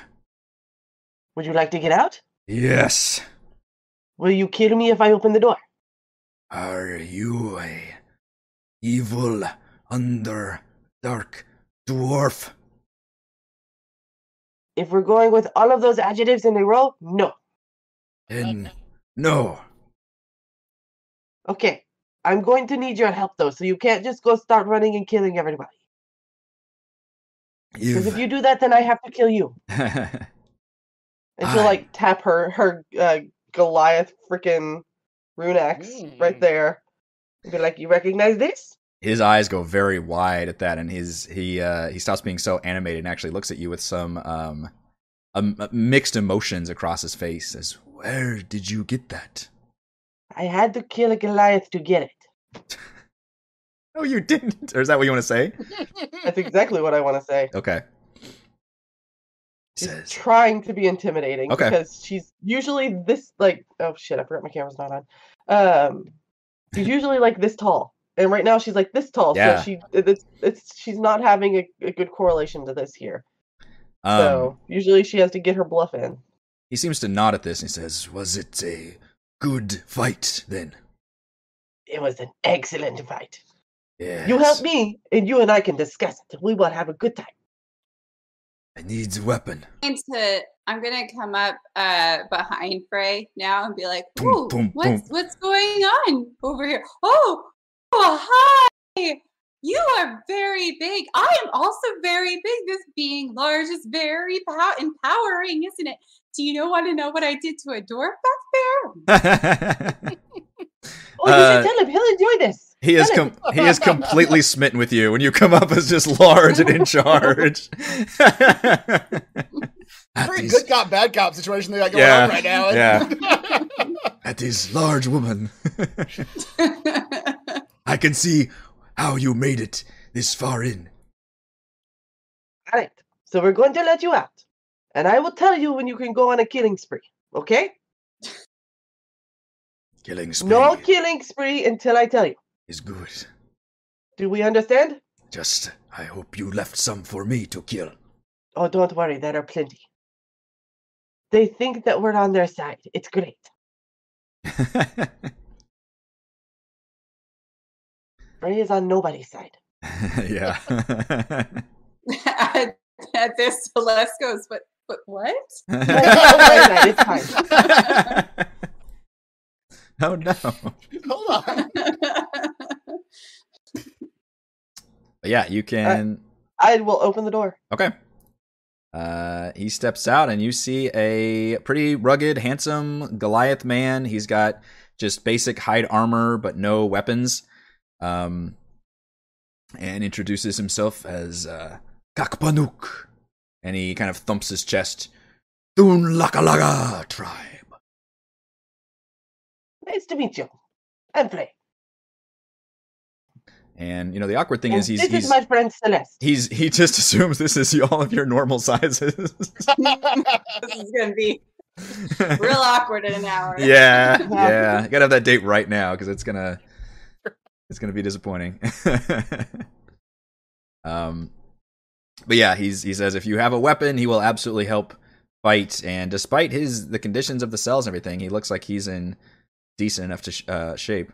Would you like to get out? Yes. Will you kill me if I open the door? Are you a evil, under, dark dwarf? If we're going with all of those adjectives in a row, no. Then no. Okay. I'm going to need your help though, so you can't just go start running and killing everybody. Because if you do that, then I have to kill you. *laughs* And she'll I- like tap her her uh, Goliath freaking rune axe right Mm. there. And be like, you recognize this? his eyes go very wide at that and his he uh he stops being so animated and actually looks at you with some um um mixed emotions across his face as where did you get that? I had to kill a Goliath to get it. *laughs* No, you didn't. Or is that what you want to say? *laughs* That's exactly what I want to say. Okay. She's Says, trying to be intimidating Okay. because she's usually this like oh shit, I forgot my camera's not on. Um she's usually like this tall. And right now she's like this tall. Yeah. So she it's, it's she's not having a, a good correlation to this here. Um, so usually she has to get her bluff in. he seems to nod at this and he says, says, was it a good fight then? It was an excellent fight. Yes. You help me and you and I can discuss it. We will have a good time. I need a weapon. going to I'm gonna come up uh behind Frey now and be like, Boom, "Ooh, boom, what's boom. what's going on over here? Oh, oh, hi! You are very big. I am also very big. This being large is very pow- empowering, isn't it? Do you know want to know what I did to a dwarf back there? *laughs* Oh, you Uh, should tell him. He'll enjoy this. he is Tell him. com- he is completely *laughs* smitten with you when you come up as just large and in charge. *laughs* At Pretty his, good cop, bad cop situation they got going Yeah, on right now. yeah. *laughs* at his large woman. I can see how you made it this far in. All right. So we're going to let you out. And I will tell you when you can go on a killing spree. Okay? Killing spree No killing spree until I tell you. is good. Do we understand? Just, I hope you left some for me to kill. Oh, don't worry. There are plenty. They think that we're on their side. It's great. *laughs* Frey is on nobody's side. *laughs* *laughs* yeah. at, at this, Celeste goes, "But but what?" It's fine. *laughs* oh no. Hold on. But yeah, you can. I will open the door. Okay. Uh, he steps out, and you see a pretty rugged, handsome Goliath man. He's got just basic hide armor, but no weapons. Um, and introduces himself as uh, Kakpanuk, and he kind of thumps his chest. Thuunlakalaga tribe. Nice to meet you. I'm Frey. And you know the awkward thing And is he's this he's is my friend Celeste. he's he just *laughs* assumes this is all of your normal sizes. *laughs* *laughs* this is gonna be real awkward in an hour. yeah, Yeah. yeah. You gotta have that date right now because it's gonna it's gonna be disappointing. um, but yeah, he's he says if you have a weapon, he will absolutely help fight. And despite his the conditions of the cells and everything, he looks like he's in decent enough to sh- uh, shape.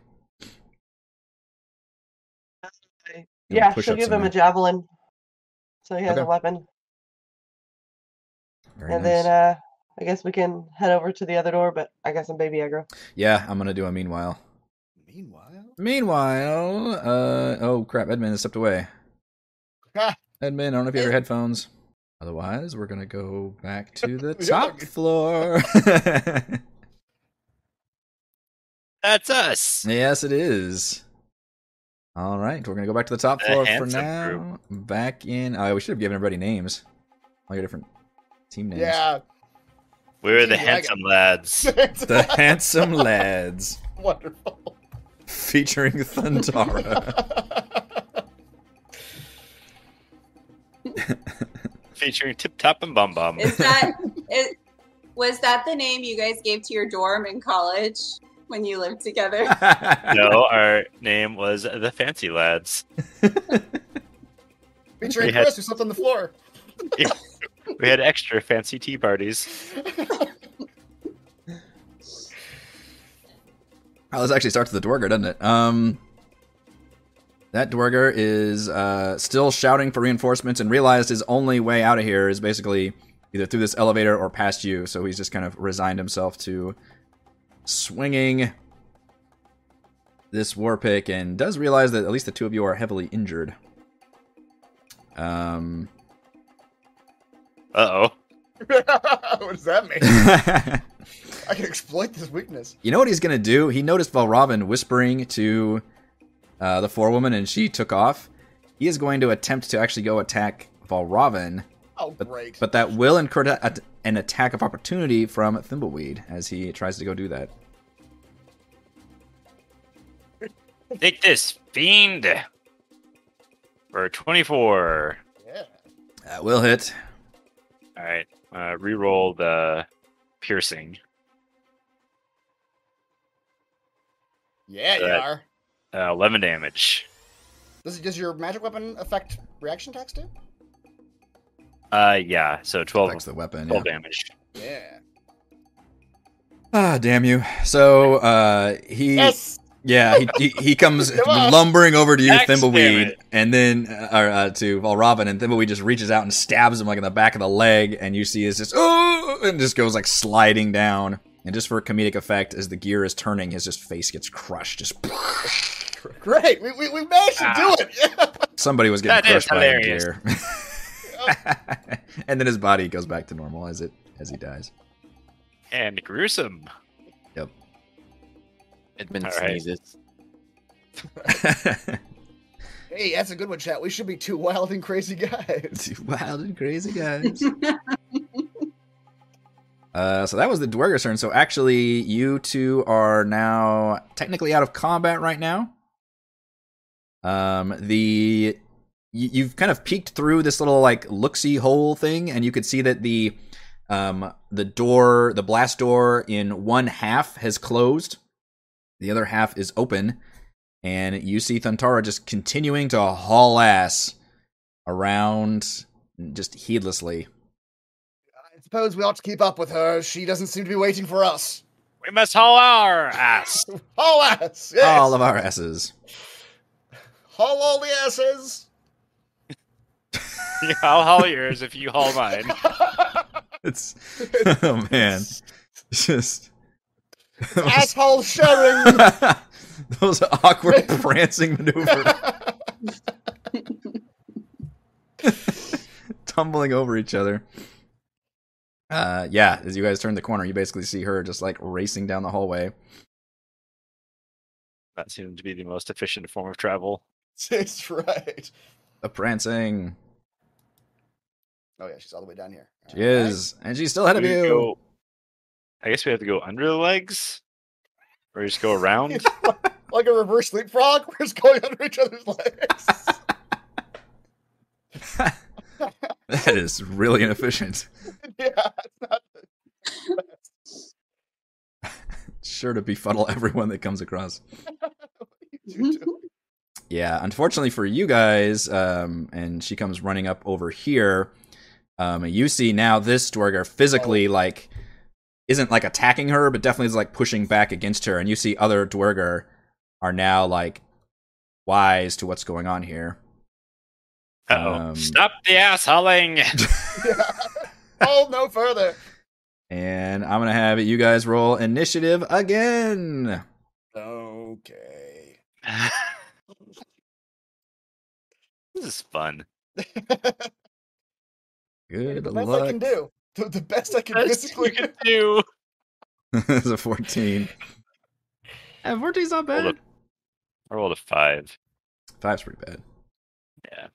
Yeah, she'll give some him a javelin. So he has Okay. a weapon. Very and nice. then uh I guess we can head over to the other door, but I got some baby aggro. yeah, I'm gonna do a meanwhile. Meanwhile, Meanwhile, uh oh crap, Edmund has stepped away. *laughs* Ah. Edmund, I don't know if you have your *laughs* headphones. Otherwise, we're gonna go back to the *laughs* top floor. That's us. yes, it is. All right, we're gonna go back to the top The floor for now. group. Back in. Oh, we should have given everybody names. All your different team names. yeah. We were the Yeah, handsome lads. *laughs* The handsome lads, *laughs* Wonderful. featuring Thundara. *laughs* Featuring Tip Top and Bum Bum. Is that it? Was that the name you guys gave to your dorm in college when you lived together? *laughs* no, our name was the Fancy Lads. *laughs* Featuring We had- Chris, who slept on the floor. *laughs* We had extra fancy tea parties. Oh, this actually starts with the Duergar, doesn't it? Um, that Duergar is uh, still shouting for reinforcements and realized his only way out of here is basically either through this elevator or past you. So he's just kind of resigned himself to swinging this war pick and does realize that at least the two of you are heavily injured. Um, Uh oh. *laughs* what does that mean? *laughs* I can exploit this weakness. You know what he's gonna do? He noticed Valravn whispering to uh, the forewoman, and she took off. He is going to attempt to actually go attack Valravn, Oh, great. but that will incur a- an attack of opportunity from Thimbleweed as he tries to go do that. Take this, fiend. for 24. Yeah. That will hit. All right. Uh, reroll the piercing. Yeah, you That- are. Uh, 11 damage. Does, does your magic weapon affect reaction attacks too? Uh, yeah. So 12, Affects the weapon. 12 Yeah. damage. Yeah. Ah, damn you. So uh, he Yes. Yeah, he, he, he comes *laughs* Come lumbering over to you, Axe Thimbleweed, and then uh, or, uh, to Valravn, and Thimbleweed just reaches out and stabs him like in the back of the leg, and you see is just oh, and just goes like sliding down, and just for comedic effect, as the gear is turning, his just face gets crushed. Just Great. We, we, we managed to do it. *laughs* Somebody was getting That is crushed by the gear, *laughs* *laughs* and then his body goes back to normal as it as he dies. And gruesome. Yep. Edmund All right. sneezes. *laughs* Hey, that's a good one, chat. We should be two wild and crazy guys. Two Wild and crazy guys. *laughs* Uh, so that was the Duergar's turn. So actually, you two are now technically out of combat right now. Um, the you, you've kind of peeked through this little like looksy hole thing, and you could see that the um the door, the blast door in one half has closed. The other half is open, and you see Thantara just continuing to haul ass around just heedlessly. I suppose we ought to keep up with her. She doesn't seem to be waiting for us. We must haul our ass. *laughs* Haul ass! Yes. All of our asses. Haul all the asses! *laughs* Yeah, I'll haul yours if you haul mine. It's *laughs* oh man, it's just *laughs* Asshole sharing! those awkward prancing maneuvers, tumbling over each other. Uh, yeah, as you guys turn the corner, you basically see her just like racing down the hallway. That seems to be the most efficient form of travel. That's right. A prancing. Oh, yeah, she's all the way down here. She is, and she's still ahead of We you. go- I guess we have to go under the legs, or just go around. *laughs* Like a reverse leapfrog, we're just going under each other's legs. *laughs* that is really inefficient. *laughs* yeah, it's not. Sure to befuddle everyone that comes across. You do. Yeah, unfortunately for you guys, um, and she comes running up over here. Um, you see now this Duergar physically like isn't like attacking her, but definitely is like pushing back against her. And you see other Duergar are now like wise to what's going on here. Uh-oh. Um, Stop the ass hauling. Yeah. *laughs* *laughs* Oh, no further. And I'm gonna have you guys roll initiative again. Okay. *laughs* this is fun. *laughs* Good the best luck. I can do. The, the best I can Best physically can *laughs* do. *laughs* it's a 14. Yeah, 14's not Roll bad. a- I rolled a five. Five's pretty bad. Yeah.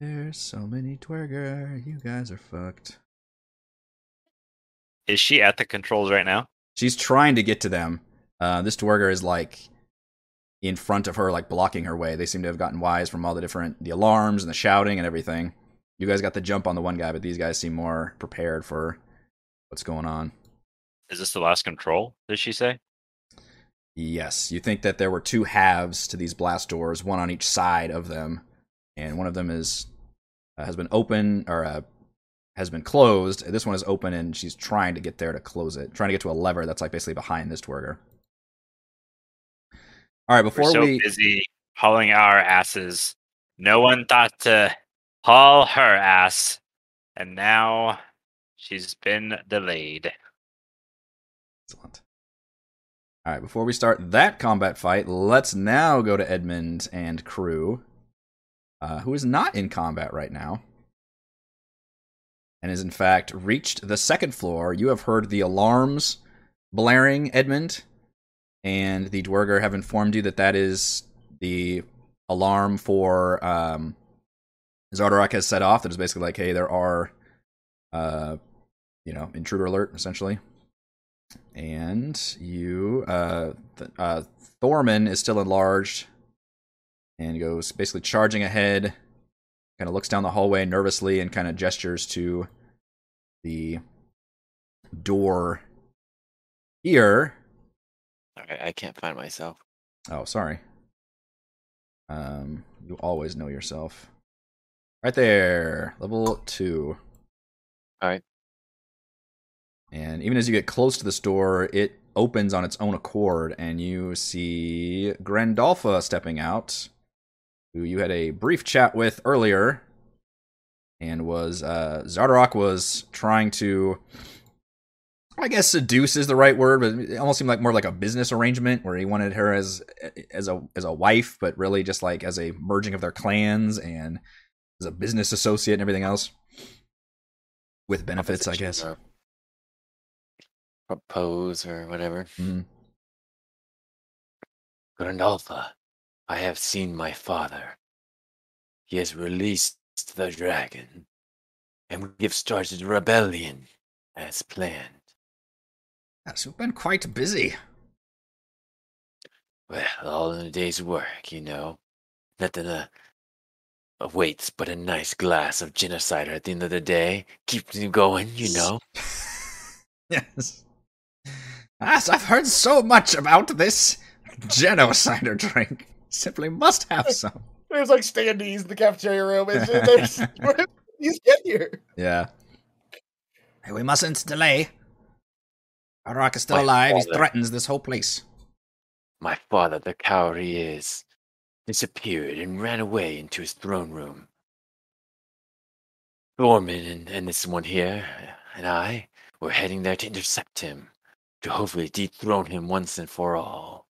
There's so many Duergar. You guys are fucked. Is she at the controls right now? She's trying to get to them. Uh, this Duergar is like in front of her, like blocking her way. They seem to have gotten wise from all the different the alarms and the shouting and everything. You guys got the jump on the one guy, but these guys seem more prepared for what's going on. Is this the last control? Did she say? Yes, you think that there were two halves to these blast doors, one on each side of them, and one of them is uh, has been open or uh, has been closed. This one is open, and she's trying to get there to close it, trying to get to a lever that's like basically behind this Duergar. All right, before We're so we busy hauling our asses. No one thought to haul her ass, and now she's been delayed. Excellent. All right, before we start that combat fight, let's now go to Edmund and crew, uh, who is not in combat right now, and is in fact reached the second floor. You have heard the alarms blaring, Edmund, and the Duergar have informed you that that is the alarm for um, Xardorok has set off. That is basically like, hey, there are, uh, you know, intruder alert, essentially and you uh, th- uh thorman is still enlarged and goes basically charging ahead. Kind of looks down the hallway nervously and kind of gestures to the door here. Alright, I can't find myself. Oh, sorry. Um, you always know yourself. Right there, level two. Alright. And even as you get close to this door, it opens on its own accord, and you see Grandolpha stepping out, who you had a brief chat with earlier, and was uh, Xardorok was trying to, I guess, seduce is the right word, but it almost seemed like more like a business arrangement where he wanted her as as a as a wife, but really just like as a merging of their clans and as a business associate and everything else with benefits, I guess. or Propose or whatever. Mm-hmm. Grandolpha, I have seen my father. He has released the dragon, and we have started a rebellion as planned. Yes, we've been quite busy. Well, all in a day's work, you know. Nothing uh, awaits but a nice glass of genocider at the end of the day. Keeps you going, you know. *laughs* Yes. Yes, I've heard so much about this genocider drink. Simply must have some. There's like standees in the cafeteria room. It's, there's, *laughs* *laughs* he's get here. Yeah. We mustn't delay. Rock is still My alive. He threatens this whole place. My father, the coward he is, disappeared and ran away into his throne room. Thorman and, and this one here, and I, were heading there to intercept him, to hopefully dethrone him once and for all.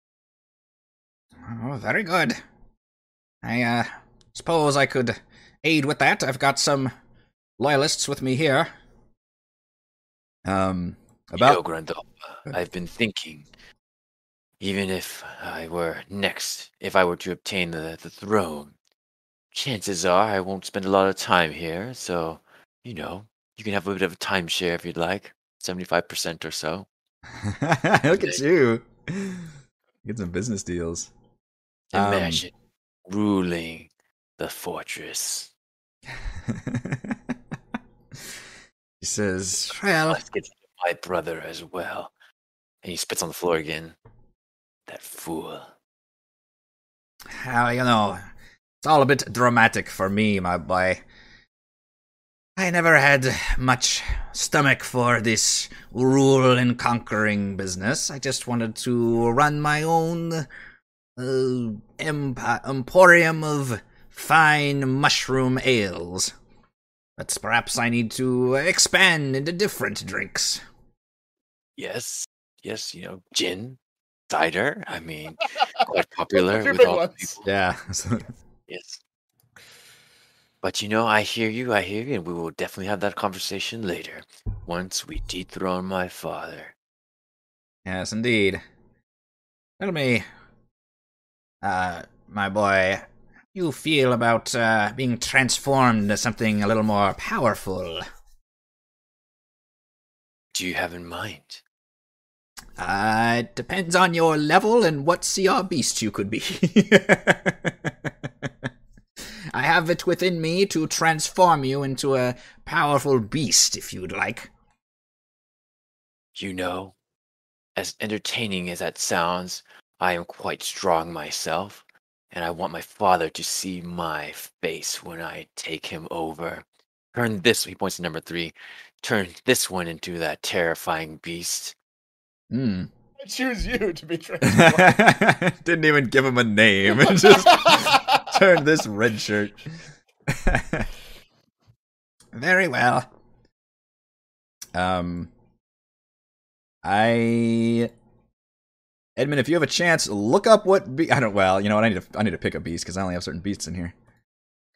Oh, very good. I uh, suppose I could aid with that. I've got some loyalists with me here. Um, You know, about Grandolpha, Good. I've been thinking, even if I were next, if I were to obtain the, the throne, chances are I won't spend a lot of time here, so, you know, you can have a bit of a timeshare if you'd like, 75% or so. *laughs* look at you. Get some business deals. Um, Imagine ruling the fortress. *laughs* he says, "Well, Let's get my brother as well. And he spits on the floor again. That fool. How you know, it's all a bit dramatic for me, my boy. I never had much stomach for this rule and conquering business. I just wanted to run my own uh, emp- emporium of fine mushroom ales. But perhaps I need to expand into different drinks. Yes, yes, you know, gin, cider. I mean, *laughs* quite popular with all the ones. people. Yeah. *laughs* Yes. But you know, I hear you, I hear you, and we will definitely have that conversation later once we dethrone my father. Yes, indeed. Tell me, uh, my boy, you feel about uh, being transformed into something a little more powerful? Do you have in mind? Uh, it depends on your level and what CR beast you could be. *laughs* I have it within me to transform you into a powerful beast if you'd like. You know, as entertaining as that sounds, I am quite strong myself, and I want my father to see my face when I take him over. Turn this, he points to number three, turn this one into that terrifying beast. Hmm. I choose you to be *laughs* transformed. Didn't even give him a name. *laughs* Just turned this red shirt. *laughs* Very well. Um, I, Edmund, if you have a chance, look up what be- I don't. Well, you know what? I need to. I need to pick a beast because I only have certain beasts in here.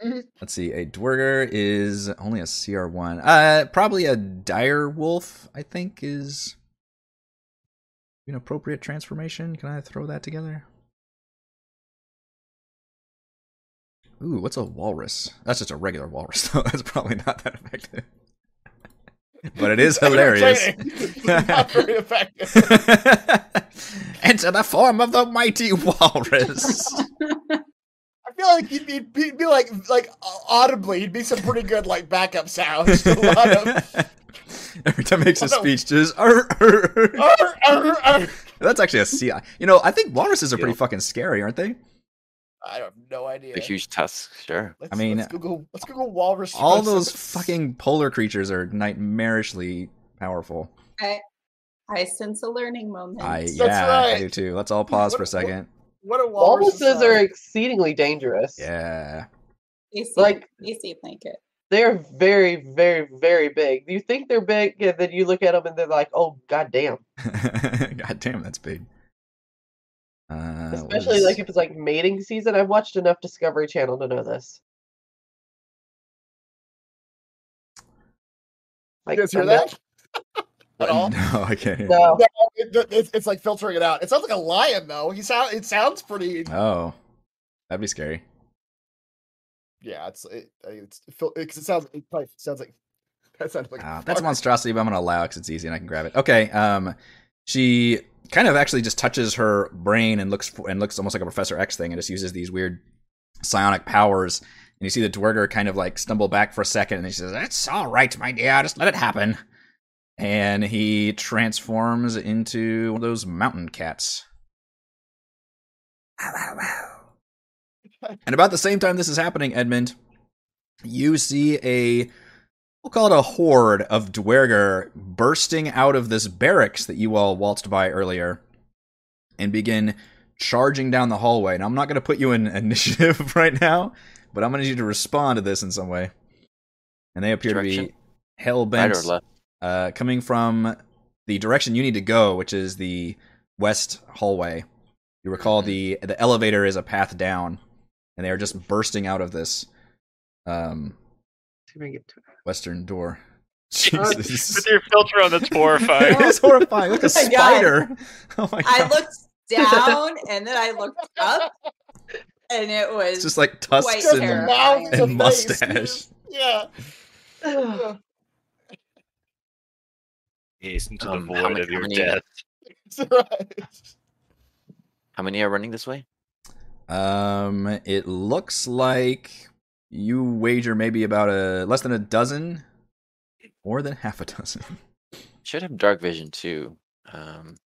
Mhm. Let's see. A Duergar is only a CR one. Uh, probably a dire wolf. I think is an appropriate transformation. Can I throw that together? Ooh, what's a walrus? That's just a regular walrus, *laughs* though. That's probably not that effective. but it is *laughs* hilarious. Not very *laughs* effective. Enter the form of the mighty walrus. I feel feel like he'd be, he'd be like like audibly, he'd be some pretty good like backup sounds. to *laughs* a lot of, *laughs* Every time he makes a no. speech, just "Arr, arr, arr." Arr, arr, arr. that's actually a sea. You know, I think walruses are pretty fucking scary, aren't they? I have no idea. The huge tusks, sure. Let's, I mean, let's Google. Let's Google walrus. All those fucking polar creatures are nightmarishly powerful. I, I sense a learning moment. I That's yeah, I do too. Let's all pause for a What- what- second. What a walrus. Walruses are exceedingly dangerous. Yeah. AC, Like- AC blanket. They're very, very, very big. You think they're big, and then you look at them and they're like, "Oh, goddamn!" *laughs* God damn, that's big. Uh, Especially is- like if it's like mating season. I've watched enough Discovery Channel to know this. You Like, guys hear that? *laughs* At all? No, I can't hear. No, *laughs* It- it's, it's like filtering it out. It sounds like a lion though. He sound. It sounds pretty. Oh, that'd be scary. Yeah, it's it, it's because it sounds. It probably sounds like *laughs* that sounds like. Uh, that's a monstrosity, but I'm gonna allow it 'cause it's easy and I can grab it. Okay. Um, she kind of actually just touches her brain and looks for, and looks almost like a Professor X thing, and just uses these weird psionic powers. And you see the Duergar kind of like stumble back for a second, and he says, "That's all right, my dear. Just let it happen." And he transforms into one of those mountain cats. And about the same time this is happening, Edmund, you see a we'll call it a horde of Duergar bursting out of this barracks that you all waltzed by earlier and begin charging down the hallway. Now I'm not going to put you in *laughs* initiative *laughs* right now, but I'm going to need you to respond to this in some way. And they appear to be Direction? hell Right bent or left? Uh, coming from the direction you need to go, which is the west hallway. You recall the the elevator is a path down, and they are just bursting out of this um, See if I can get to it. western door. *laughs* With your filter on, that's horrifying. *laughs* it is horrifying. Look, a *laughs* Oh my God. spider. Oh I looked down and then I looked up, and it was It's just like tusks and a and to mustache. Yeah. *sighs* yeah. Hasten to the Um, void how many- of how your many- death. *laughs* That's right. How many are running this way? Um, it looks like you wager maybe about a less than a dozen, more than half a dozen. *laughs* Should have dark vision too. Um,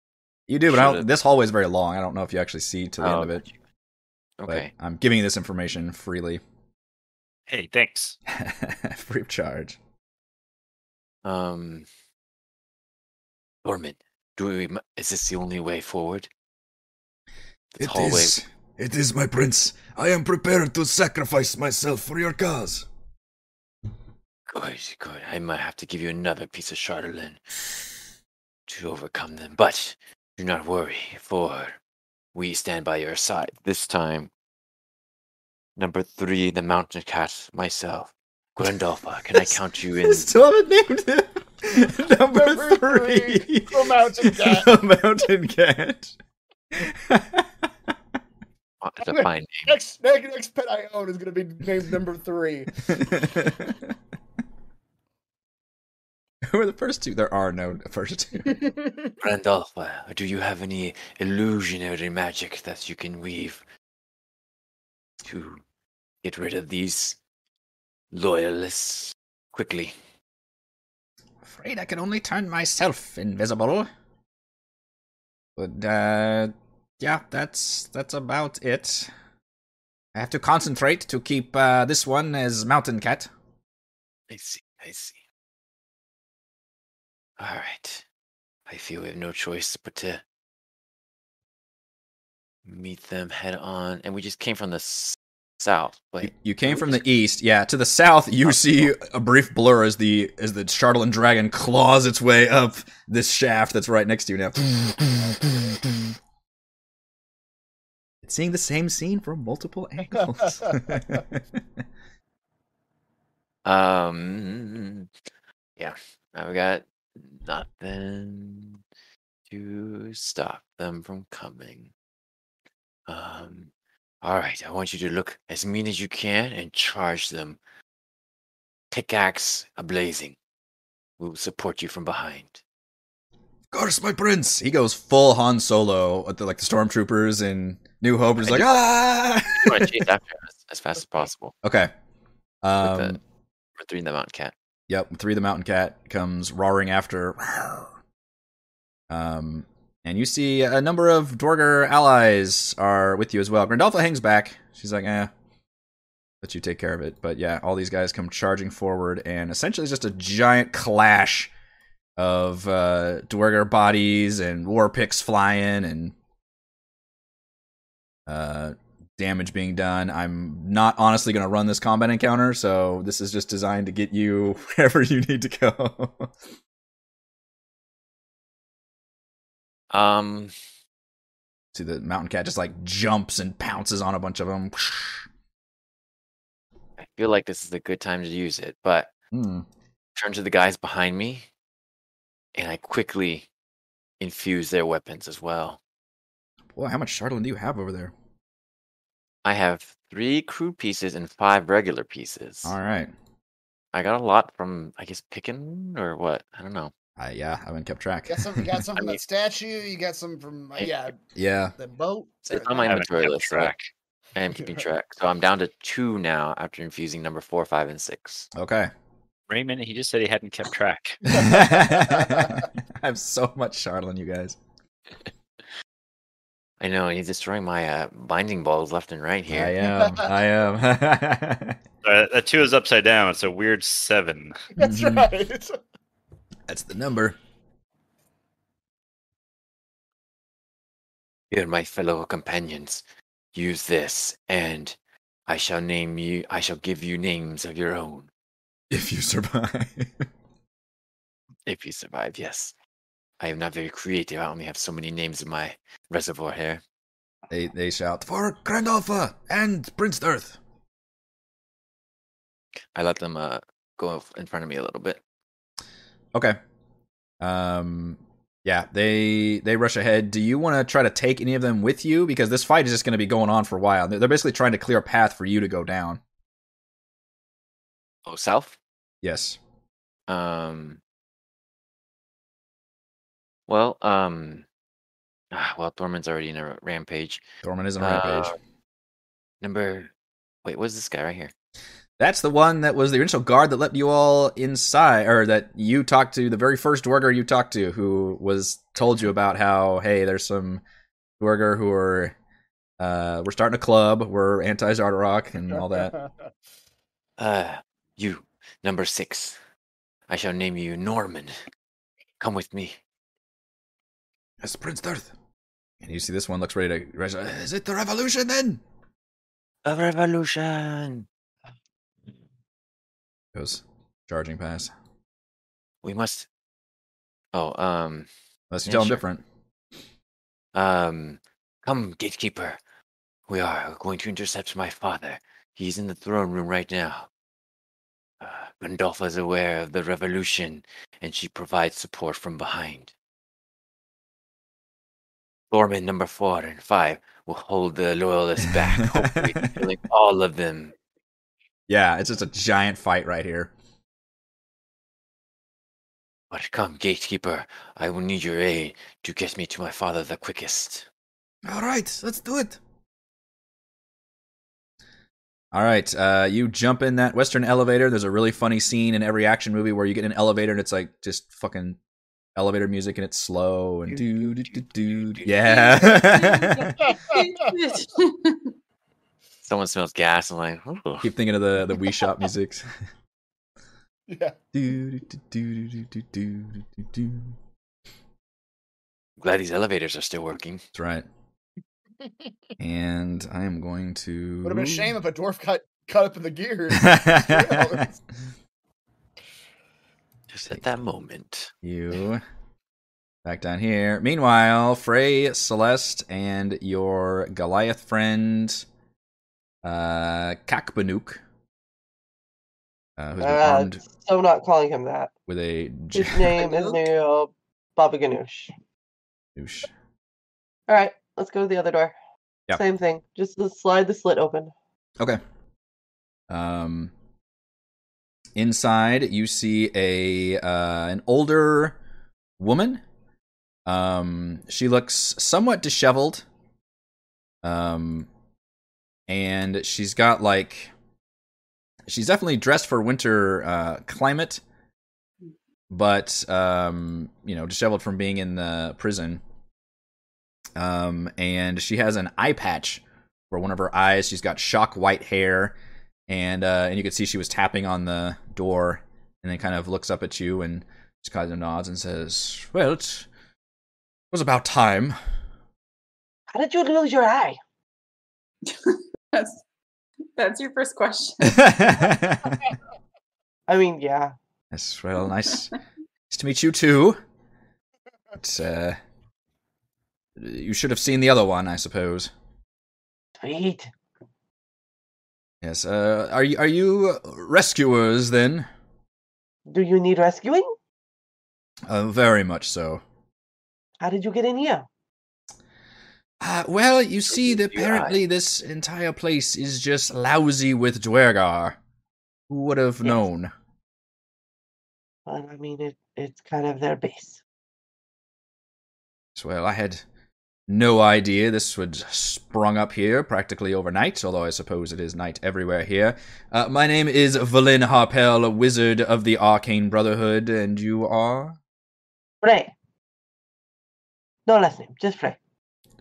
You do, but I don't, this hallway is very long. I don't know if you actually see to the oh, end of it. gotcha. But Okay. I'm giving you this information freely, Hey, thanks. *laughs* free of charge. Um, Norman, do we? Is this the only way forward? This It hallway. is. It is, my prince. I am prepared to sacrifice myself for your cause. Good, good. I might have to give you another piece of Chardalyn to overcome them, but do not worry, for we stand by your side this time. Number three, the mountain cat, myself. Grandolpha, can I count you *laughs* in? Haven't named him. *laughs* Number Number three, three, the *laughs* mountain cat. the mountain cat. Uh, It's a fine name. Next, next, next pet I own is going to be named number three. *laughs* Who are the first two? There are no first two. Grandolpha, do you have any illusionary magic that you can weave to get rid of these loyalists quickly? Afraid I can only turn myself invisible. But uh yeah, that's that's about it. I have to concentrate to keep uh, this one as Mountain Cat. I see, I see. All right. I feel we have no choice but to meet them head on. And we just came from the south. You, But you came from the east, yeah. To the south, you see a brief blur as the as the Chardalyn dragon claws its way up this shaft that's right next to you now. *laughs* It's seeing the same scene from multiple angles. *laughs* Um, yeah, I've got nothing to stop them from coming. Um, all right, I want you to look as mean as you can and charge them. Pickaxe ablazing. We'll support you from behind. Of course, my prince. he goes full Han Solo, with the, like the stormtroopers in New Hope. He's like, do- ah! You want to chase *laughs* after us? as fast as possible. Okay. With Um, the, for three the mountain cat. Yep, three the mountain cat comes roaring after. Um, and you see a number of Duergar allies are with you as well. Grandolpha hangs back. She's like, eh, let you take care of it. But yeah, all these guys come charging forward, and essentially just a giant clash of uh, Duergar bodies and war picks flying and uh, damage being done. I'm not honestly going to run this combat encounter, so this is just designed to get you *laughs* wherever you need to go. Um, See the mountain cat just like jumps and pounces on a bunch of them. I feel like this is a good time to use it, but Hmm. turn to the guys behind me, and I quickly infuse their weapons as well. Boy, how much Chardonnay do you have over there? I have three crude pieces and five regular pieces. All right. I got a lot from, I guess, picking or what? I don't know. I yeah, I haven't kept track. You got some, you got *laughs* some from mean- that statue. You got some from uh, yeah, yeah. the boat. It's on my I haven't inventory kept list. so track. I am keeping *laughs* track. So I'm down to two now after infusing number four, five, and six. Okay. Raymond, he just said he hadn't kept track. *laughs* I have so much Chardonnay, you guys. I know he's destroying my uh, binding balls left and right here. I am. I am. Uh, that two is upside down. It's a weird seven. That's Mhm. right. That's the number. Here, my fellow companions, use this, and I shall name you. I shall give you names of your own If you survive. *laughs* if you survive. Yes, I am not very creative. I only have so many names in my reservoir here. they they shout. For Grandolpha and Prince Earth. I let them uh, go in front of me a little bit. Okay. Um. Yeah, they they rush ahead. Do you want to try to take any of them with you? Because this fight is just going to be going on for a while. They're they're basically trying to clear a path for you to go down. Oh, south. Yes. Um. Well, um. ah, Well, Thorman's already in a rampage. Thorman is on a rampage. Uh, Number. Wait, what's this guy right here? That's the one that was the initial guard that let you all inside, or that you talked to, the very first Duergar you talked to, who was told you about how, hey, there's some Duergar who are, uh, we're starting a club, we're anti Xardorok and all that. *laughs* Uh, you, number six. I shall name you Norman. Come with me. Yes, Prince Earth. And you see this one looks ready to. Is it the revolution then? A revolution. Goes charging past. We must. Oh, um, Unless you Yeah, tell him sure. different. um, come, gatekeeper. We are going to intercept my father. He's in the throne room right now. Uh, Grandolpha is aware of the revolution, and she provides support from behind. Thorman number four and five will hold the loyalists back, hopefully *laughs* killing all of them. Yeah, it's just a giant fight right here. But come, gatekeeper, I will need your aid to get me to my father the quickest. All right, let's do it. All right, uh, you jump in that Western elevator. There's a really funny scene in every action movie where you get in an elevator and it's like just fucking elevator music and it's slow and do do do do. Yeah. Someone smells gas. I'm like, Ooh. keep thinking of the the Wii Shop *laughs* musics. yeah. Do, do, do, Glad these elevators are still working. That's right. *laughs* and I am going to. Would have been a shame if a dwarf got caught up in the gears. *laughs* Just at that moment. You back down here. Meanwhile, Frey, Celeste, and your Goliath friend uh, Kakbanuk, uh, who's been Uh, armed so not calling him that. with a His name is *laughs* now Baba Ganoush. Ganoush. All right, let's go to the other door. Yeah. Same thing. Just slide the slit open. Okay. Um, inside, you see a uh, an older woman. Um, she looks somewhat disheveled. Um, and she's got like she's definitely dressed for winter uh, climate, but um, you know, disheveled from being in the prison. Um, and she has an eye patch for one of her eyes. She's got shock white hair, and uh, and you can see she was tapping on the door, and then kind of looks up at you and just kind of nods and says, "Well, it was about time." How did you lose your eye? *laughs* That's that's your first question. *laughs* I mean, yeah. well, nice, nice to meet you too. But, uh, you should have seen the other one, I suppose. Sweet. Yes. Uh, are you are you rescuers then? Do you need rescuing? Uh, very much so. How did you get in here? Uh, well, you see, apparently this entire place is just lousy with Duergar. Who would have Yes. known? Well, I mean, it, it's kind of their base. Well, I had no idea this would sprung up here practically overnight, although I suppose it is night everywhere here. Uh, my name is Vellynne Harpell, a wizard of the Arcane Brotherhood, and you are? Frey. No last name, just Frey.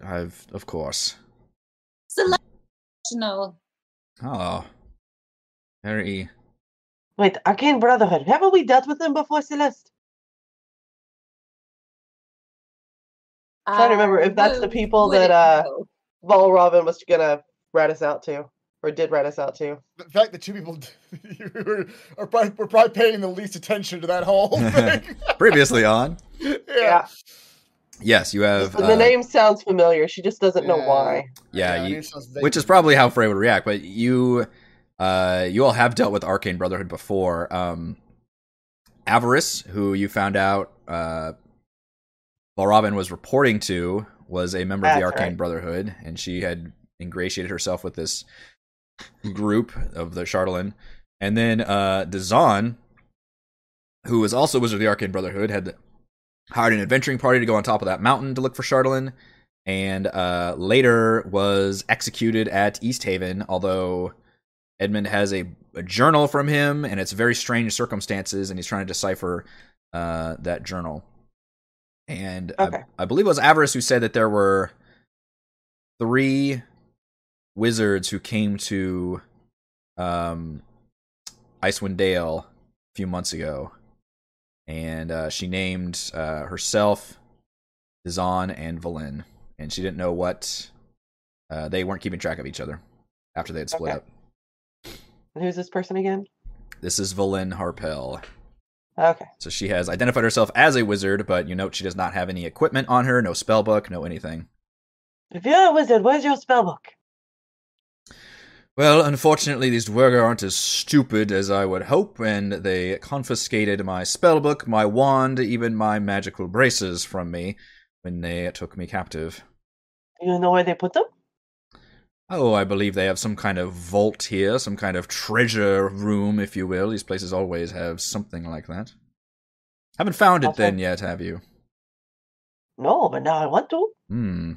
I've, of course. Selectional. Oh. Very. Wait, Arcane Brotherhood. Haven't we dealt with them before, Celeste? I'm Trying to remember if that's the people that, uh, go? Vol Robin was gonna rat us out to, or did rat us out to. The fact that two people are, *laughs* are probably, were probably paying the least attention to that whole *laughs* thing. Previously on. *laughs* yeah. Yes, you have. the uh, name sounds familiar. She just doesn't know why. Yeah, I you, knew it sounds which is probably how Frey would react. But you, uh, you all have dealt with Arcane Brotherhood before. Um, Avarice, who you found out, uh, Robin was reporting to, was a member of the Arcane right. Brotherhood, and she had ingratiated herself with this group of the Chardalyn. And then uh, Dzaan, who was also Wizard of the Arcane Brotherhood, had hired an adventuring party to go on top of that mountain to look for Chardalyn and uh, later was executed at Easthaven. Although Edmund has a, a journal from him, and it's very strange circumstances, and he's trying to decipher uh, that journal. And I- I, believe it was Avarice who said that there were three wizards who came to um, Icewind Dale a few months ago, and uh, she named uh, herself Dzaan and Vellynne, and she didn't know what uh, they weren't keeping track of each other after they had split Okay. up. And who's this person again? This is Vellynne Harpell. Okay. So she has identified herself as a wizard, but you note she does not have any equipment on her, no spell book, no anything. If you're a wizard, where's your spellbook? Well, unfortunately, these Duergar aren't as stupid as I would hope, and they confiscated my spellbook, my wand, even my magical braces from me when they took me captive. Do you know where they put them? Oh, I believe they have some kind of vault here, some kind of treasure room, if you will. These places always have something like that. Haven't found it then yet, have you? No, but now I want to. Hmm.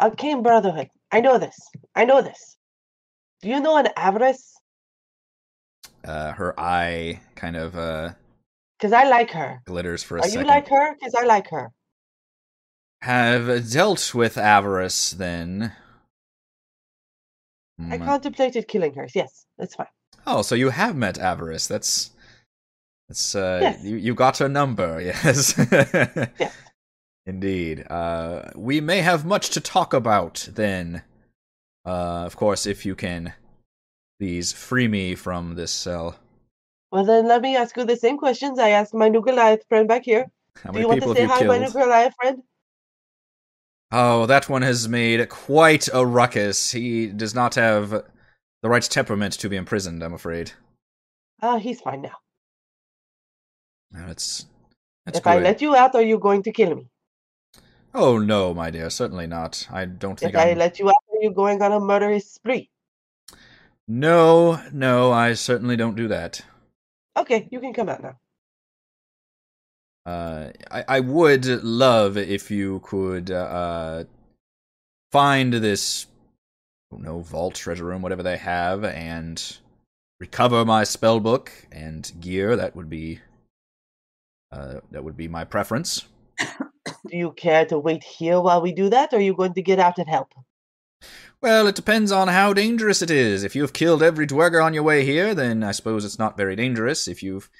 Arcane Brotherhood. I know this. I know this. Do you know an Avarice? Uh, her eye kind of uh Because I like her. glitters for a Are second. you like her? Because I like her. Have dealt with avarice then. I Hmm, contemplated killing her. Yes, that's fine. Oh, so you have met avarice. That's that's uh Yes. you you got her number, *laughs* yes. Indeed. Uh we may have much to talk about then. Uh of course if you can please free me from this cell. Well, then let me ask you the same questions I asked my new Goliath friend back here. How Do many you want to say hi, my new? Goliath friend? Oh, that one has made quite a ruckus. He does not have the right temperament to be imprisoned, I'm afraid. Ah, he's fine now. No, That's that's if good. I let you out, are you going to kill me? Oh no, my dear, certainly not. I don't think If I I'm. let you out, are you going on a murderous spree? No, no, I certainly don't do that. Okay, you can come out now. Uh, I, I would love if you could uh, find this don't know, vault, treasure room, whatever they have, and recover my spell book and gear. That would be uh, that would be my preference. *laughs* Do you care to wait here while we do that, or are you going to get out and help? Well, it depends on how dangerous it is. If you've killed every duergar on your way here, then I suppose it's not very dangerous. If you've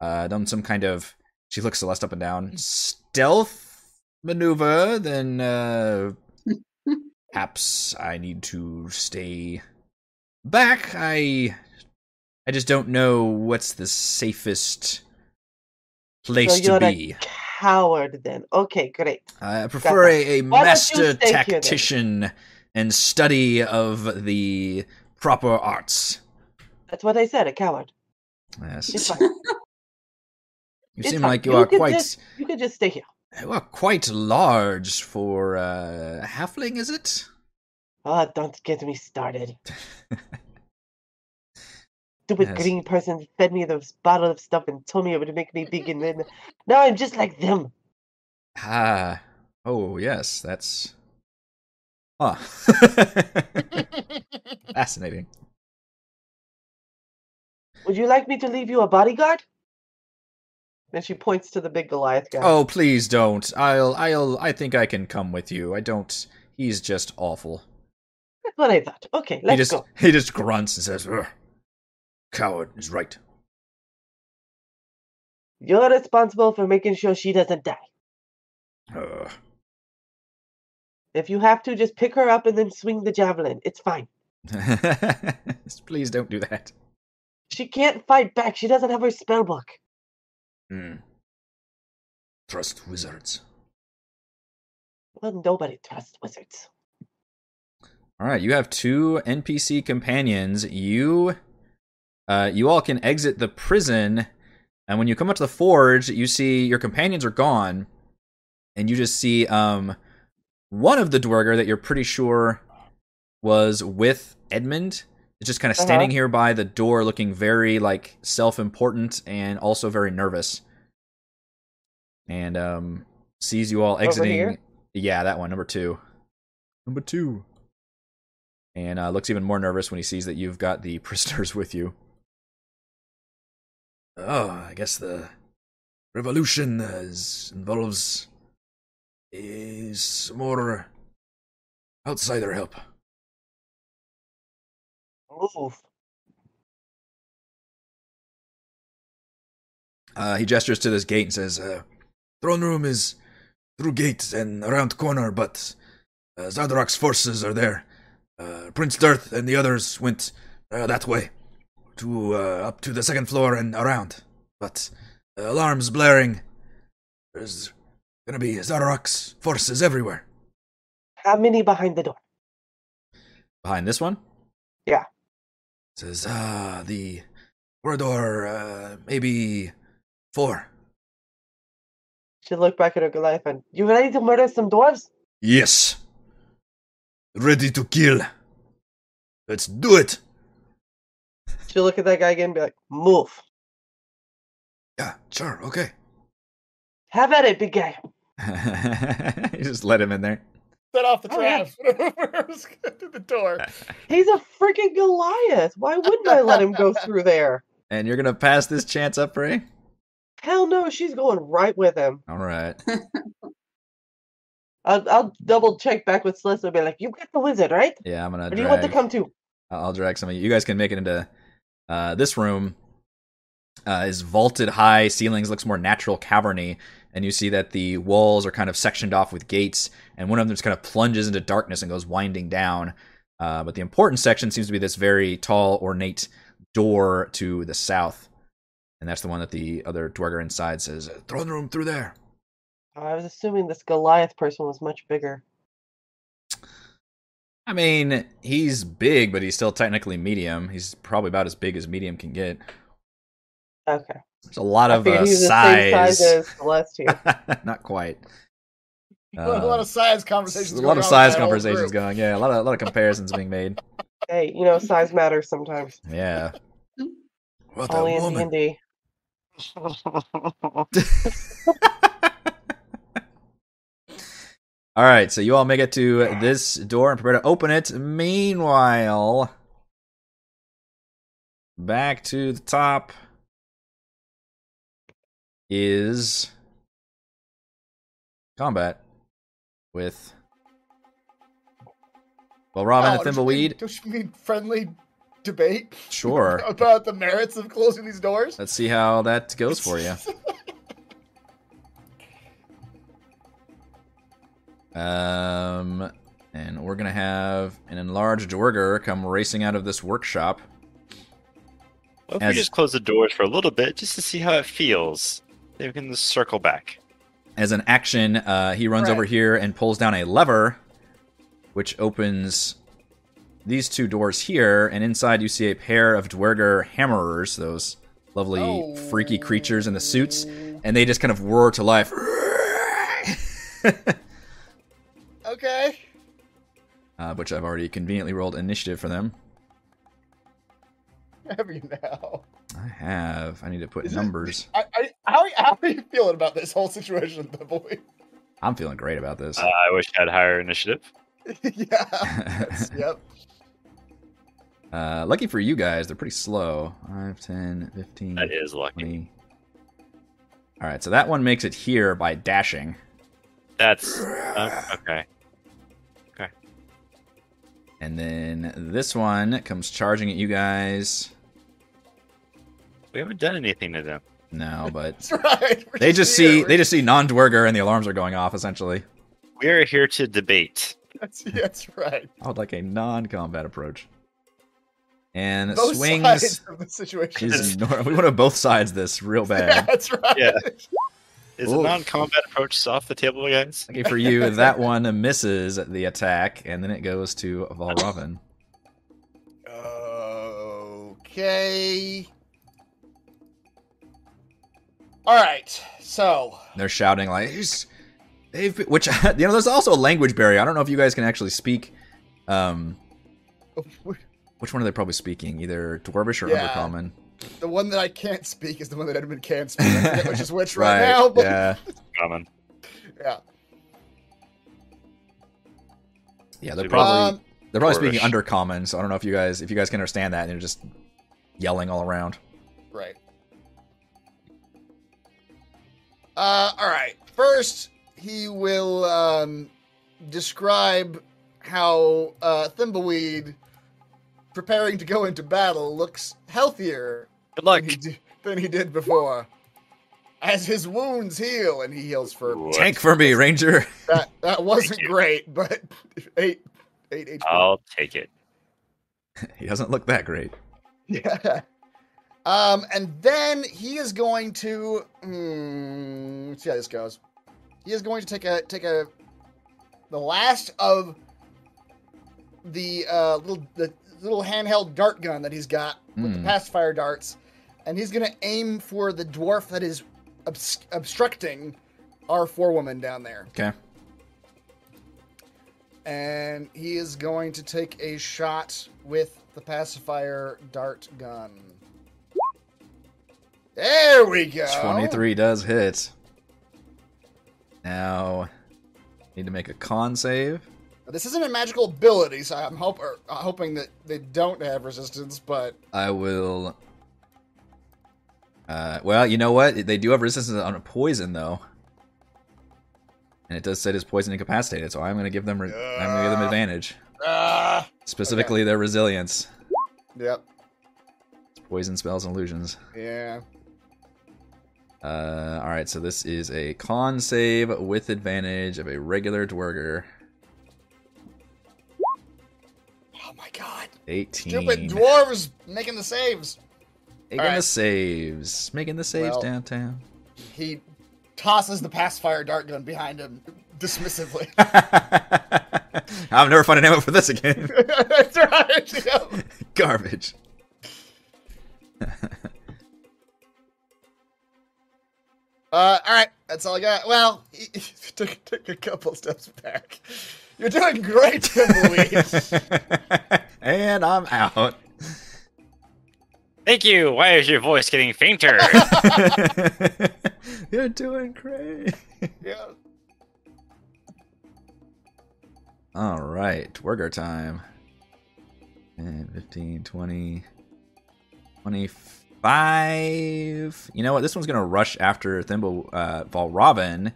uh, done some kind of, she looks Celeste up and down, stealth maneuver, then uh, *laughs* perhaps I need to stay back. I, I just don't know what's the safest place so to a be. coward then. Okay, great. I prefer a, a Why don't you master stay here tactician and study of the proper arts. That's what I said, a coward. Yes. *laughs* You seem like you, You are quite just- You can just stay here. you are quite large for uh halfling, is it? Oh, don't get me started. *laughs* Stupid Yes. green person fed me this bottle of stuff and told me it would make me big, and then now I'm just like them. Ah. Oh, yes, that's Huh. *laughs* *laughs* Fascinating. Would you like me to leave you a bodyguard? Then she points to the big Goliath guy. Oh, please don't. I'll I'll I think I can come with you. I don't he's just awful. That's what I thought. Okay, he let's just go. he just grunts and says, "Ugh, "Coward is right." You're responsible for making sure she doesn't die. Uh, If you have to, just pick her up and then swing the javelin. It's fine. *laughs* please don't do that. She can't fight back. She doesn't have her spell book. Hmm. Trust wizards. Well, nobody trusts wizards. All right, you have two NPC companions. You, uh, you all can exit the prison, and when you come up to the forge, you see your companions are gone, and you just see um one of the duergar that you're pretty sure was with Edmund. Is just kind of Uh-huh. standing here by the door, looking very like self-important and also very nervous, and um sees you all exiting. Yeah, that one, number two. Number two and uh, looks even more nervous when he sees that you've got the *laughs* prisoners with you. Oh, I guess the revolution is, involves is more outsider help. Move. Uh, he gestures to this gate and says, Uh, throne room is through gate and around corner, but uh, forces are there. Uh, Prince Durth and the others went uh, that way, to uh, up to the second floor and around. But uh, alarms blaring. There's gonna be Xardorok's forces everywhere. How many behind the door? behind this one. Yeah. Says ah the corridor uh, maybe four. She looked back at her Goliath and, You ready to murder some dwarves? Yes. Ready to kill. Let's do it. She'll look at that guy again and be like, Move. Yeah, sure, okay. Have at it, big guy. *laughs* you just let him in there. Set off the Oh, yeah. traps. *laughs* to the door. *laughs* He's a freaking Goliath. Why wouldn't I let him go through there? And you're gonna pass this chance up, Ray? Hell no, she's going right with him. All right. I'll, I'll double check back with Celeste and be like, You got the wizard, right? Yeah, I'm gonna. Or do you want to come too? I'll drag some of you. You guys can make it into uh, this room. Uh, is vaulted high ceilings, looks more natural, caverny, and you see that the walls are kind of sectioned off with gates, and one of them just kind of plunges into darkness and goes winding down. Uh, but the important section seems to be this very tall, ornate door to the south, and that's the one that the other duergar inside says, Throne room through there. I was assuming this Goliath person was much bigger. I mean, he's big, but he's still technically medium. He's probably about as big as medium can get. Okay. There's a lot I of uh, he was the same size. size as Celeste. *laughs* Not quite. *laughs* a lot Um, of size conversations. a lot going of size with that whole conversations going. Yeah, a lot of a lot of comparisons being made. *laughs* hey, you know, size matters sometimes. Yeah. What Only a in woman. D&D. All right, so you all make it to this door and prepare to open it. Meanwhile, back to the top is combat with well, Robin Oh, and don't you mean- Thimbleweed. Don't *laughs* you mean friendly debate Sure. *laughs* about the merits of closing these doors? Let's see how that goes for you. *laughs* Um, and we're gonna have an enlarged Duergar come racing out of this workshop. What if As- we just close the doors for a little bit just to see how it feels? Then we can just circle back. As an action, uh, he runs Right. over here and pulls down a lever, which opens these two doors here. And inside, you see a pair of Duergar hammerers, those lovely, freaky creatures in the suits, and they just kind of roar to life. *laughs* Okay. uh, which I've already conveniently rolled initiative for them. *laughs* Have you now? I have. I need to put Is it- numbers. I, I, how, how are you feeling about this whole situation, *laughs* Thimbleweed? I'm feeling great about this. Uh, I wish I had higher initiative. *laughs* yeah. that's- yep. Uh, lucky for you guys, they're pretty slow. 5, 10, 15, That is lucky. 20. All right, so that one makes it here by dashing. That's uh, okay. And then this one comes charging at you guys. We haven't done anything to them. No, *laughs* but That's right. They just see here. they just see non-duergar and the alarms are going off essentially. We are here to debate. That's, *laughs* that's right. I would like a non-combat approach. And Both swings sides of the situation. is nor- we want to both sides this real yeah, *laughs* bad. that's right. Yeah. Is Ooh. a non-combat approach off the table, guys? Okay, for you, *laughs* that one misses the attack, and then it goes to Valravn. Okay. All right. So They're shouting like, "He's- "They've," been-" which *laughs* you know, there's also a language barrier. I don't know if you guys can actually speak. Um, *laughs* which one are they probably speaking? Either Dwarvish or Yeah. Undercommon. The one that I can't speak is the one that Edmund can't speak. Which is *laughs* which right, Right, now. But yeah, *laughs* Common. yeah. yeah. They're probably Um, they're probably speaking under Undercommon. So I don't know if you guys if you guys can understand that. and They're just yelling all around. Right. Uh, all right. First, he will um, describe how uh, Thimbleweed, preparing to go into battle, looks healthier Good luck. than he, di- than he did before. As his wounds heal, and he heals for What? Tank for me, Ranger. that. That wasn't great, but eight, eight HP. I'll take it. *laughs* he doesn't look that great. Yeah. Um, and then he is going to let's see how this goes. He is going to take a take a the last of the uh little the little handheld dart gun that he's got with the Hmm. pacifier darts, and he's gonna aim for the dwarf that is obs- obstructing our forewoman down there. Okay. And he is going to take a shot with the pacifier dart gun. There we go. 23 does hit. Now, need to make a con save. This isn't a magical ability, so I'm hope- hoping that they don't have resistance, but I will. Uh, well, you know what? They do have resistance on a poison, though. And it does say it's poison incapacitated, so I'm going to give them. Re- I'm going to give them advantage. ah, Specifically, their resilience. yep, Poison spells and illusions. yeah. Uh, all right, so this is a con save with advantage of a regular duergar. Oh my god, 18. stupid dwarves making the saves. Making All the saves. Making the saves Well- downtown. He tosses the pacifier dart gun behind him dismissively. *laughs* I'll never find an ammo for this again. *laughs* That's right. *laughs* Garbage. Uh, all right, that's all I got. Well, he, he took, took a couple steps back. You're doing great, Timberweed. and I'm out. Thank you. Why is your voice getting fainter? *laughs* You're doing great. Yeah. All right, Worker time. And 15, 20, 25. You know what? This one's going to rush after Thimble uh, Val Robin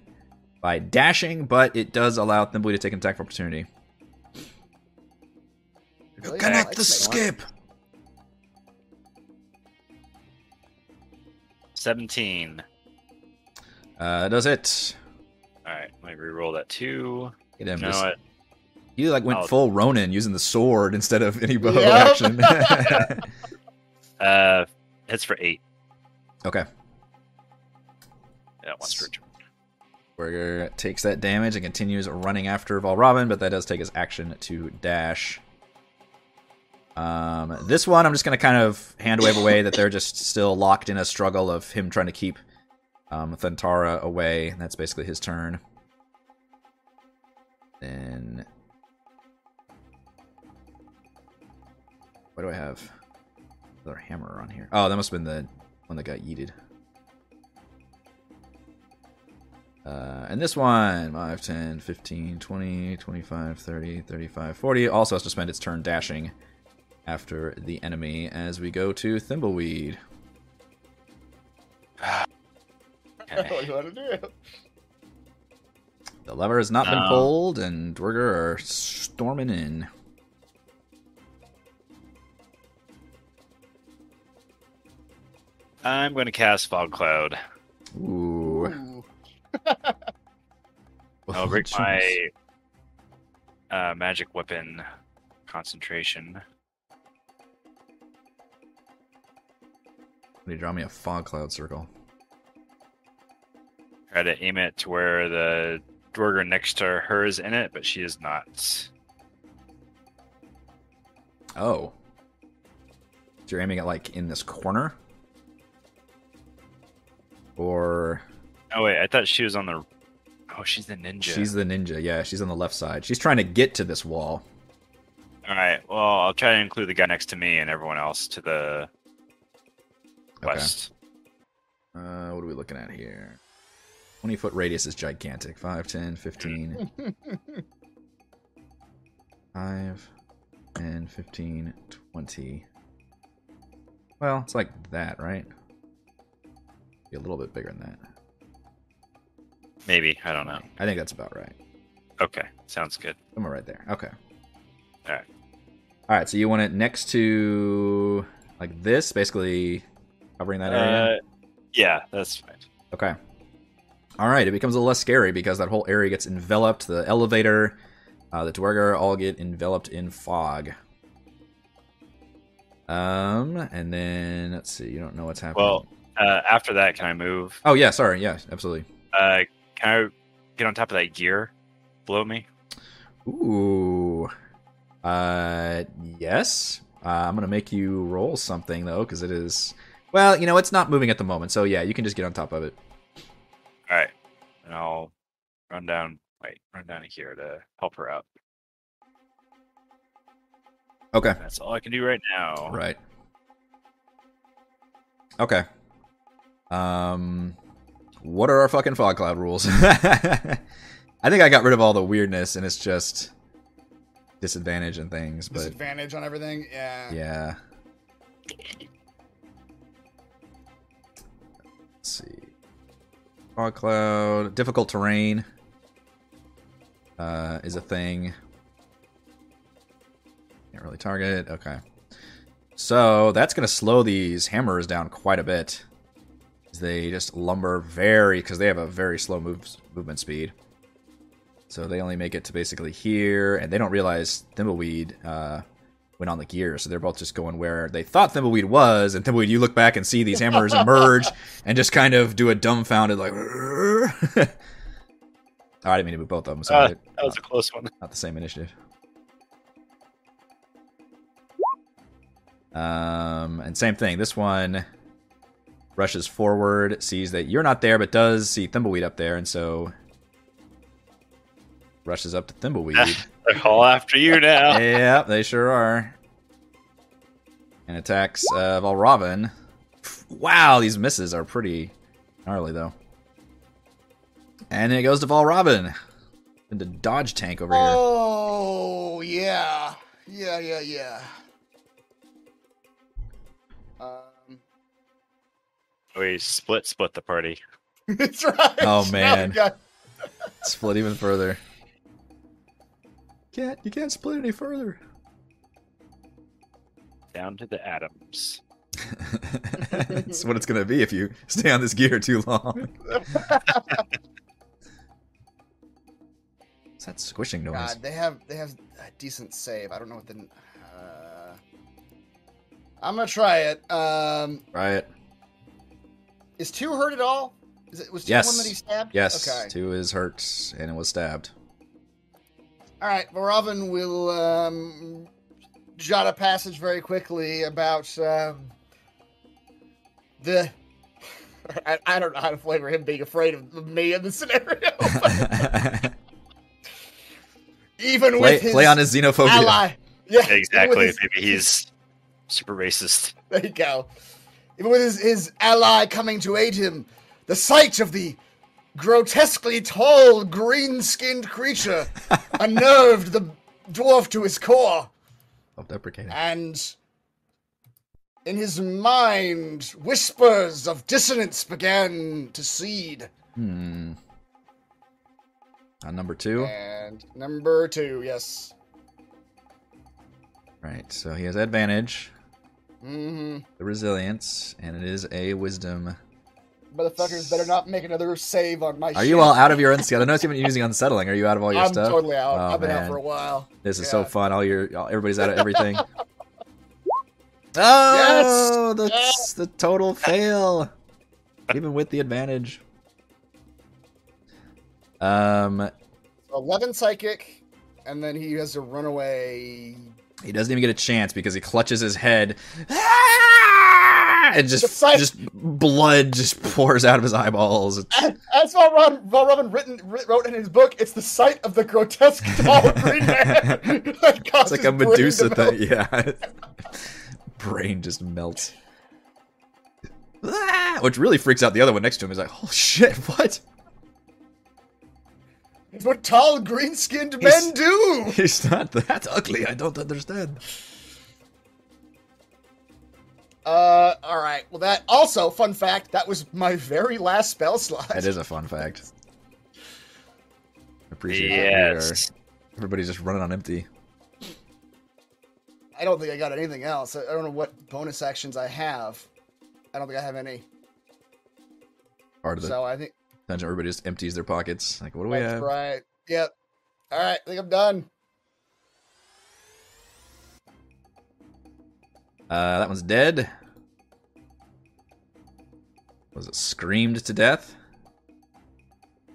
by dashing, but it does allow Thimble to take an attack for opportunity. Really? Connect like to skip! One. 17. Uh, does it? All right, let me reroll that too. You know just, what? Like went I'll... full Ronin using the sword instead of any bow yep. action. *laughs* *laughs* uh, hits for eight. Okay. Yeah, once per turn. Burger takes that damage and continues running after Valrobin, but that does take his action to dash. Um, this one, I'm just going to kind of hand wave away that they're just still locked in a struggle of him trying to keep um, Thantara away. That's basically his turn. Then. What do I have? Another hammer on here. Oh, that must have been the one that got yeeted. Uh, and this one, 5, 10, 15, 20, 25, 30, 35, 40, also has to spend its turn dashing after the enemy as we go to Thimbleweed. *laughs* what do you want to do? The lever has not been Um, pulled, and Duergar are storming in. I'm going to cast Fog Cloud. Ooh. Ooh. *laughs* I'll break my uh, magic weapon concentration. You draw me a fog cloud circle? Try to aim it to where the Duergar next to her is in it, but she is not. Oh. So you're aiming it like in this corner? Or Oh wait, I thought she was on the. Oh, she's the ninja. she's the ninja. Yeah, she's on the left side. She's trying to get to this wall. All right. Well, I'll try to include the guy next to me and everyone else to the Okay. Uh, what are we looking at here? 20 foot radius is gigantic. 5, 10, 15, *laughs* 5, 10, 15, 20. Well, it's like that, right? Be a little bit bigger than that. Maybe I don't know. I think that's about right. Okay, sounds good. Somewhere right there. Okay. Alright. All right. So you want it next to like this, basically covering that area. Uh, yeah, that's fine. Okay. All right. It becomes a little less scary because that whole area gets enveloped. The elevator, uh, the Duergar all get enveloped in fog. Um, and then let's see. You don't know what's happening. Well, uh, after that, can I move? oh yeah. Sorry. Yeah. Absolutely. Uh, can I get on top of that gear below me? Ooh. Uh, yes. Uh, I'm gonna make you roll something though, because it is. Well, you know, it's not moving at the moment, so yeah, you can just get on top of it. All right, and I'll run down. Wait, run down here to help her out. Okay. That's all I can do right now. Right. Okay. Um, what are our fucking fog cloud rules? *laughs* I think I got rid of all the weirdness, and it's just disadvantage and things. But Disadvantage on everything. Yeah. yeah. Let's see. Fog cloud, difficult terrain uh, is a thing. Can't really target. Okay. So that's going to slow these hammers down quite a bit. They just lumber very, because they have a very slow movement speed. So they only make it to basically here, and they don't realize Thimbleweed uh, went on the gear. So they're both just going where they thought Thimbleweed was, and Thimbleweed, you look back and see these hammers *laughs* emerge and just kind of do a dumbfounded like. *laughs* oh, I didn't mean to move both of them. So Uh, That was a close one. not the same initiative. Um, and same thing. This one rushes forward, sees that you're not there, but does see Thimbleweed up there, and so rushes up to *laughs* Thimbleweed. They're all after you now. yep, they sure are. And attacks uh, Valravn. Wow, these misses are pretty gnarly, though. And it goes to Valravn. Into dodge tank over here. Oh yeah, yeah, yeah, yeah. Um, We split split the party. *laughs* that's right. Oh, *laughs* man. got- Split even further. Can't you can't split any further. Down to the atoms. *laughs* That's what it's gonna be if you stay on this gear too long. *laughs* What's that squishing noise? God, they have they have a decent save. I don't know what the. Uh, I'm gonna try it. Um, Riot. is two hurt at all? Is it was two Yes. one that he stabbed? Yes, Okay. two is hurt and it was stabbed. All right, Valravn will um, jot a passage very quickly about um, the. *laughs* I, I don't know how to flavor him being afraid of me in the scenario. *laughs* even play, with his play on his xenophobia. ally, yeah, even Exactly. his- Maybe he's super racist. There you go. Even with his, his ally coming to aid him, the sight of the grotesquely tall, green skinned creature *laughs* unnerved the dwarf to his core, Self-deprecating. and in his mind, whispers of dissonance began to seed. Hmm. On number two. And number two, yes. Right, so he has advantage, hmm the resilience, and it is a wisdom. Motherfuckers better not make another save on my Are you all out of your unsealed? I noticed you've been using unsettling. Are you out of all your stuff? I'm totally out. Oh, I've been man. out for a while. This is so fun. All your all, everybody's out of everything. *laughs* oh, that's Yes! the total fail, even with the advantage. Um, 11 psychic, and then he has to run away. He doesn't even get a chance because he clutches his head, and just just blood just pours out of his eyeballs. As Valravn, Val Robin written, wrote in his book, it's the sight of the grotesque *laughs* tall green man. that It's like a Medusa thing. Yeah. Brain just melts. Ah! Which really freaks out the other one next to him. He's like, oh shit, what? It's what tall, green skinned He's- men do. *laughs* He's not that ugly. I don't understand. Uh, all right. Well, that also, fun fact, that was my very last spell slot. That is a fun fact. Appreciate that. we Yes. Everybody's just running on empty. I don't think I got anything else. I I don't know what bonus actions I have. I don't think I have any. Part of the So I think dungeon, everybody just empties their pockets. Like, what do we that's have? right. Yep. All right. I think I'm done. Uh, that one's dead. Was it screamed to death?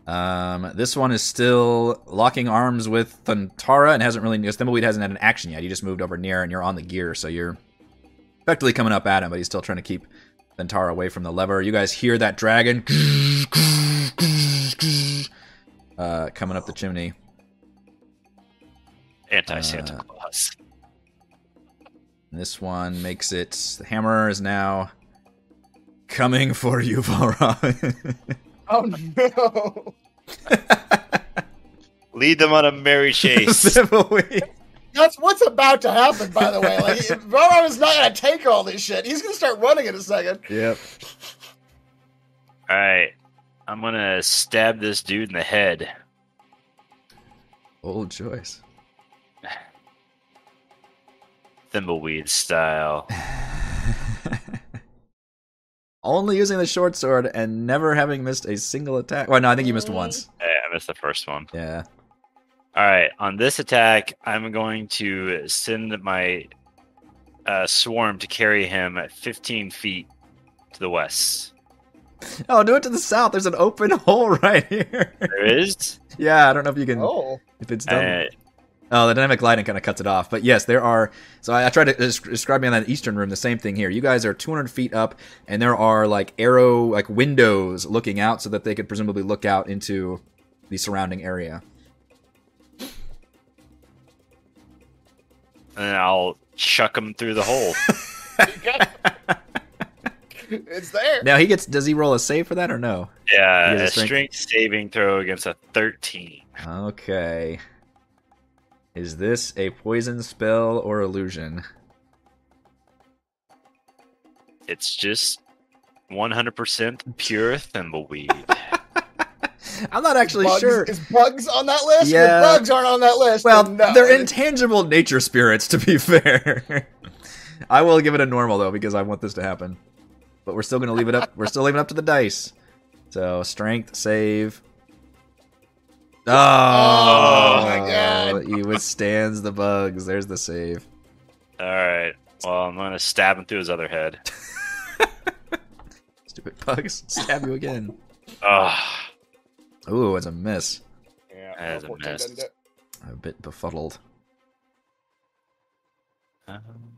Um, this one is still locking arms with Thantara and hasn't really. Because Thimbleweed hasn't had an action yet. He just moved over near and you're on the gear, so you're effectively coming up at him, but he's still trying to keep Thantara away from the lever. You guys hear that dragon *laughs* uh, coming up the chimney. Anti Santa Uh, Claus. This one makes it. The hammer is now coming for you, Valra. Oh no. *laughs* Lead them on a merry *laughs* chase. That's what's about to happen, by the way. Like, *laughs* Roran is not gonna take all this shit. He's gonna start running in a second. Yep. All right. I'm going to stab this dude in the head. Old choice. *sighs* Thimbleweed style. *laughs* Only using the short sword and never having missed a single attack. Well, no, I think you missed once. Hey, I missed the first one. Yeah. All right. On this attack, I'm going to send my uh, swarm to carry him at 15 feet to the west. Oh, do it to the south. There's an open *laughs* hole right here. There is. yeah, I don't know if you can. Oh. If it's done. Uh, Oh, the dynamic lighting kind of cuts it off. But yes, there are. So I, I tried to describe me on that eastern room. The same thing here. You guys are 200 feet up, and there are like arrow like windows looking out, so that they could presumably look out into the surrounding area. and I'll chuck them through the hole. *laughs* *laughs* It's there. Now he gets. Does he roll a save for that or no? Yeah, He a a strength- strength saving throw against a 13. Okay. Is this a poison spell or illusion? It's just 100% pure *laughs* thimbleweed. *laughs* I'm not actually bugs, sure. Is bugs on that list? Yeah. If bugs aren't on that list. Well, no. they're intangible nature spirits, to be fair. I will give it a normal though because I want this to happen. But we're still gonna leave it up. We're still leaving it up to the dice. So strength save. Oh, oh my God. He withstands the bugs. There's the save. All right. Well, I'm gonna stab him through his other head. *laughs* *laughs* Stupid bugs. Stab you again. Oh, Ooh, it's a miss. Yeah, That is a miss. doesn't. A bit befuddled. um, yeah.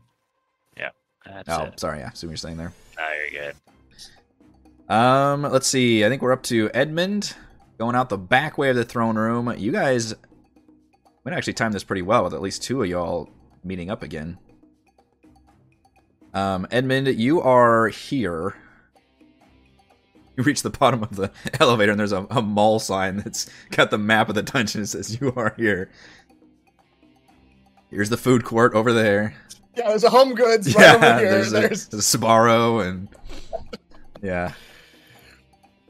That's Oh, it. sorry. Yeah, see what you're saying there. Now you're good. Um, let's see. I think we're up to Edmund going out the back way of the throne room. You guys might actually time this pretty well with at least two of y'all meeting up again. Um, Edmund, you are here. You reach the bottom of the *laughs* elevator, and there's a, a mall sign that's got the map of the dungeon. It says you are here. Here's the food court over there. Yeah, there's a home goods right over here. there's, There's, a, there's a Sbarro and *laughs* yeah.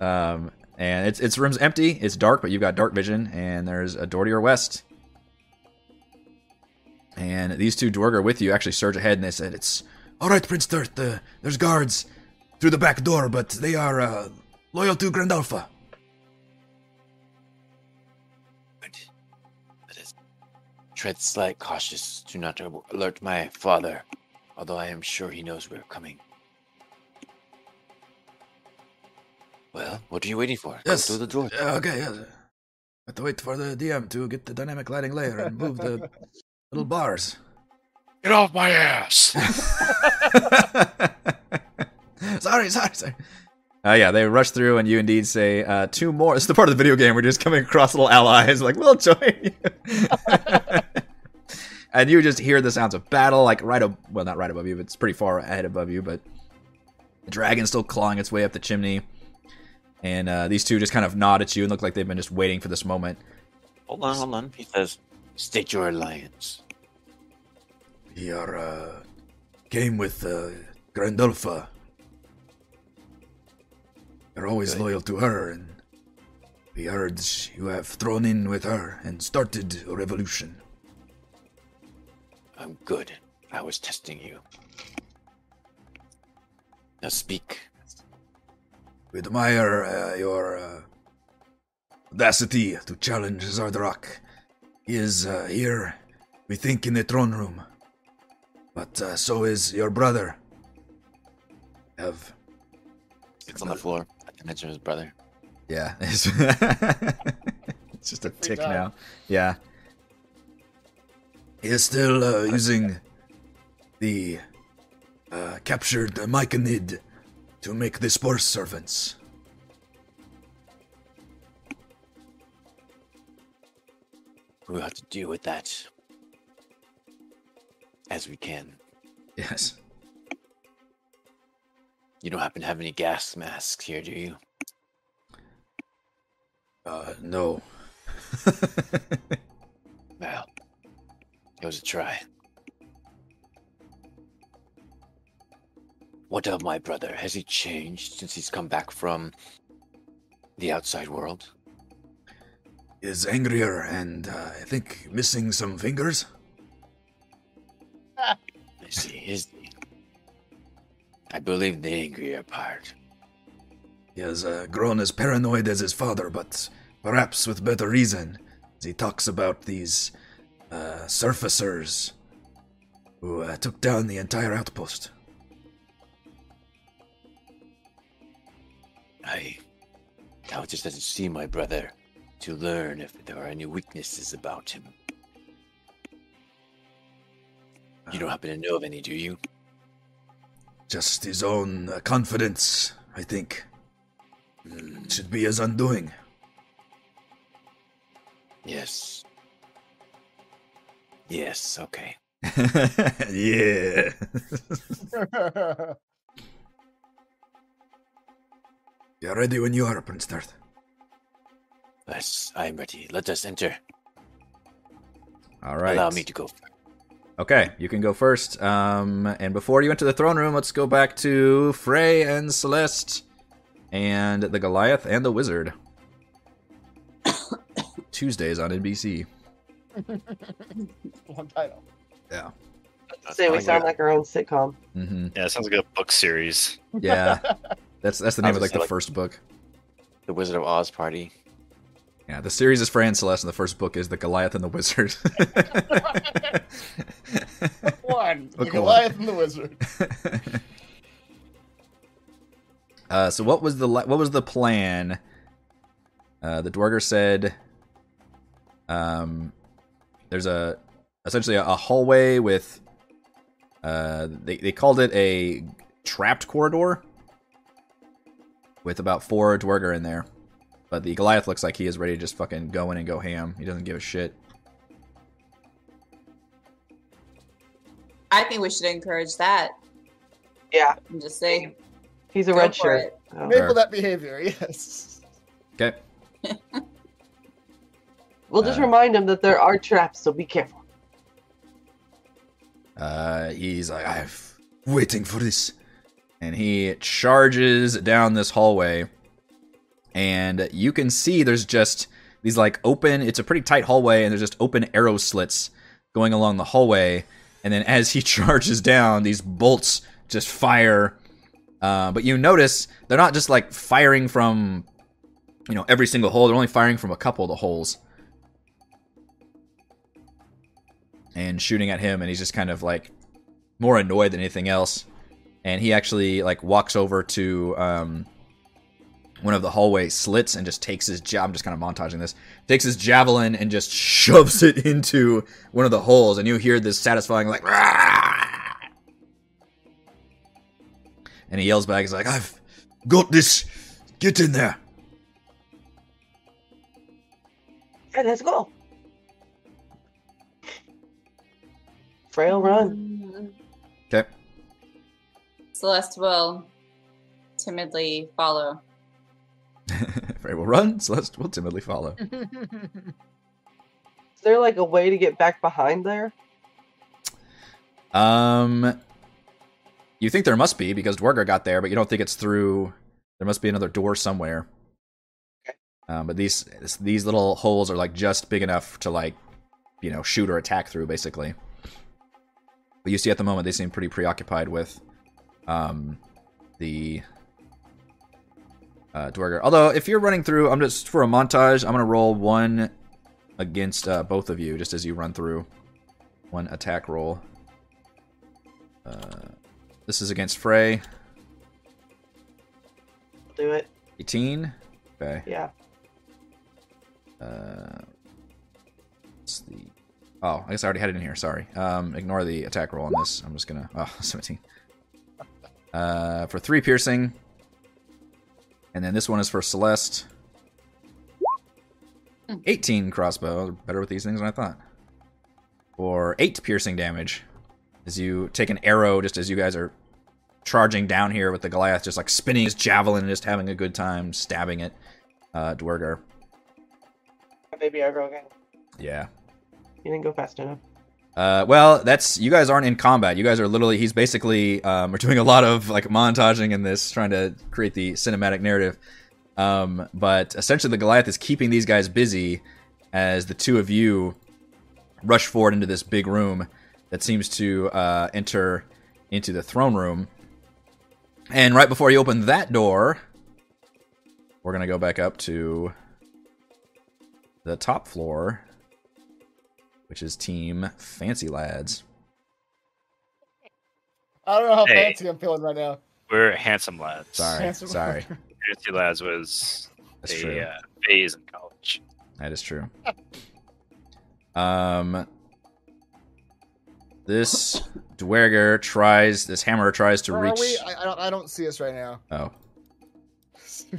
Um, and it's it's room's empty. It's dark, but you've got dark vision, and there's a door to your west. And these two Duergar are with you. Actually, surge ahead, and they said it's All right, Prince Durth. Uh, there's guards through the back door, but they are uh, loyal to Grandolpha. Tread slight cautious. Do not alert my father, although I am sure he knows we're coming. Well, what are you waiting for? Go Yes. through the door. Uh, okay, yes. Have to wait for the DM to get the dynamic lighting layer and move the *laughs* little bars. Get off my ass! *laughs* *laughs* sorry, sorry, sorry. Uh, yeah, they rush through, and you indeed say uh, two more. It's the part of the video game where you're just coming across little allies, like we'll join you. And you just hear the sounds of battle, like right up, well, not right above you, but it's pretty far ahead above you. But the dragon's still clawing its way up the chimney, and uh, these two just kind of nod at you and look like they've been just waiting for this moment. Hold on, hold on. He says, "State your alliance." We are, uh, came with uh, Grandolpha. We're always Good. loyal to her, and we heard you have thrown in with her and started a revolution. I'm good. I was testing you. Now speak. We admire uh, your uh, audacity to challenge Xardorok. He is uh, here, we think, in the throne room. But uh, so is your brother. Have It's on the floor. I can mention his brother. Yeah, it's, *laughs* it's just a tick now. Yeah, he is still uh, using the uh, captured Myconid to make the spore servants. We'll have to deal with that as we can. yes. You don't happen to have any gas masks here, do you? Uh, no. *laughs* Well, it was a try. What of my brother? Has he changed since he's come back from the outside world? Is angrier and uh, I think missing some fingers. I see. Is he? I believe the angrier part. He has uh, grown as paranoid as his father, but perhaps with better reason, as he talks about these uh, surfacers who uh, took down the entire outpost. I now just doesn't see my brother to learn if there are any weaknesses about him. You don't happen to know of any, do you? Just his own uh, confidence, I think. Hmm, Should be his undoing. yes. Yes, okay. *laughs* yeah. You're ready when you are, Prince Durth. Yes, I'm ready. Let us enter. All right. Allow me to go. Okay, you can go first. Um, and before you enter the throne room, let's go back to Frey and Celeste, and the Goliath and the Wizard. *coughs* Tuesdays on NBC. *laughs* Long title. Yeah. Say we sound like our own sitcom. hmm Yeah, it sounds like a book series. Yeah. That's that's the name of like the like- first book. the Wizard of Oz party. Yeah, the series is Frey and Celeste, and the first book is the Goliath and the Wizard. *laughs* One. The Book Goliath and the Wizard. *laughs* uh, so what was the what was the plan? Uh, the Duergar said, um, "There's a essentially a, a hallway with uh, they they called it a trapped corridor with about four Duergar in there, but the Goliath looks like he is ready to just fucking go in and go ham. He doesn't give a shit. I think we should encourage that Yeah, and just say, he's a Go red shirt. it. Oh. Enable that behavior, yes. Okay, *laughs* We'll just Uh, remind him that there are traps, so be careful. Uh, he's like, I've waiting for this, and he charges down this hallway, and you can see there's just these like open. It's a pretty tight hallway, and there's just open arrow slits going along the hallway. And then as he *laughs* charges down, these bolts just fire. Uh, but you notice they're not just like firing from, you know, every single hole. They're only firing from a couple of the holes. And shooting at him and he's just kind of like more annoyed than anything else and he actually like walks over to um one of the hallway slits and just takes his ja- I'm just kind of montaging this takes his javelin and just shoves it into one of the holes and you hear this satisfying like "Rah!" and he yells back he's like I've got this get in there Okay, let's go. Frail run. Mm, okay Celeste will timidly follow. *laughs* Frey will run Celeste will timidly follow *laughs* Is there like a way to get back behind there? Um, you think there must be because Duergar got there, but you don't think it's through. There must be another door somewhere. Um, but these these little holes are like just big enough to like, you know, shoot or attack through, basically. But you see, at the moment, they seem pretty preoccupied with, um, the uh, Duergar. Although, if you're running through, I'm just for a montage. I'm gonna roll one against uh, both of you, just as you run through. One attack roll. Uh, this is against Frey. Do it. 18. Okay. Yeah. Uh, it's the. Oh, I guess I already had it in here. Sorry. Um, ignore the attack roll on this. I'm just gonna. Oh, *laughs* 17. Uh, for three piercing. And then this one is for Celeste. 18 crossbow. Better with these things than I thought. For eight piercing damage. As you take an arrow, just as you guys are charging down here with the Goliath, just like spinning his javelin and just having a good time stabbing it. Uh, Duergar. Baby aggro again. Yeah. You didn't go fast enough. Uh, well, that's you guys aren't in combat. You guys are literally. He's basically. Um, we're doing a lot of like montaging in this, trying to create the cinematic narrative. Um, but essentially, the Goliath is keeping these guys busy as the two of you rush forward into this big room that seems to uh, enter into the throne room. And right before you open that door, we're gonna go back up to the top floor which is Team Fancy Lads. I don't know how Hey. fancy I'm feeling right now. We're handsome lads. Sorry, Handsome. sorry, Fancy lads was that's a true. uh, phase in college. That is true. Um, this Duergar tries. This hammer tries to Where reach. are we? I, I don't. I don't see us right now. Oh, *laughs*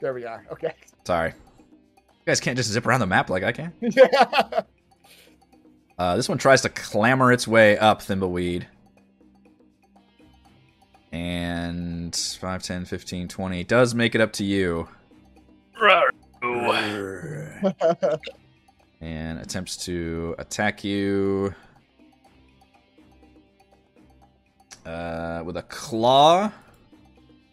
there we are. Okay. sorry. You guys can't just zip around the map like I can. *laughs* yeah. Uh, this one tries to clamber its way up Thimbleweed. And 5, 10, 15, 20 does make it up to you. *laughs* and attempts to attack you uh, with a claw.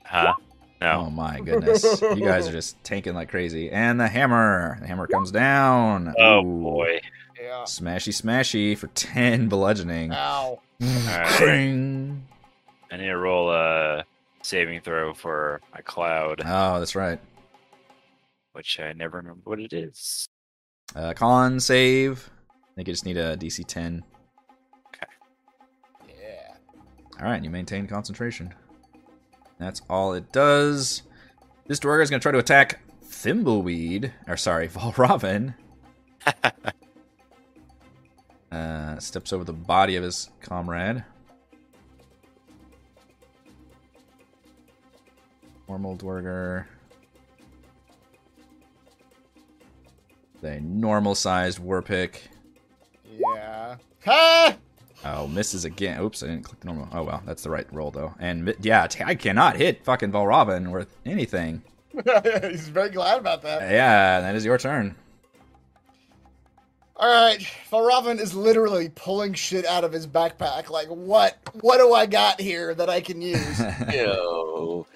Huh? Oh my goodness. you guys are just tanking like crazy. And the hammer. The hammer comes down. Oh Ooh. boy. Yeah. Smashy smashy for 10 bludgeoning. Ow. Alright. *sighs* Cring. I need to roll a saving throw for my cloud, Oh, that's right. which I never remember what it is. Uh, con save. I think you just need a DC 10. Okay. Yeah. All right, you maintain concentration. That's all it does. This Duergar is going to try to attack Thimbleweed, or sorry, *laughs* Valravn. *laughs* uh, steps over the body of his comrade. Normal Duergar. The normal sized Warpick. Yeah. Ha! Oh, misses again. Oops, I didn't click the normal. Oh well, that's the right roll though. And yeah, t- I cannot hit fucking Valravn with anything. *laughs* He's very glad about that. Yeah, that is your turn. All right, Valravn is literally pulling shit out of his backpack. Like, what? What do I got here that I can use? *laughs* Yo.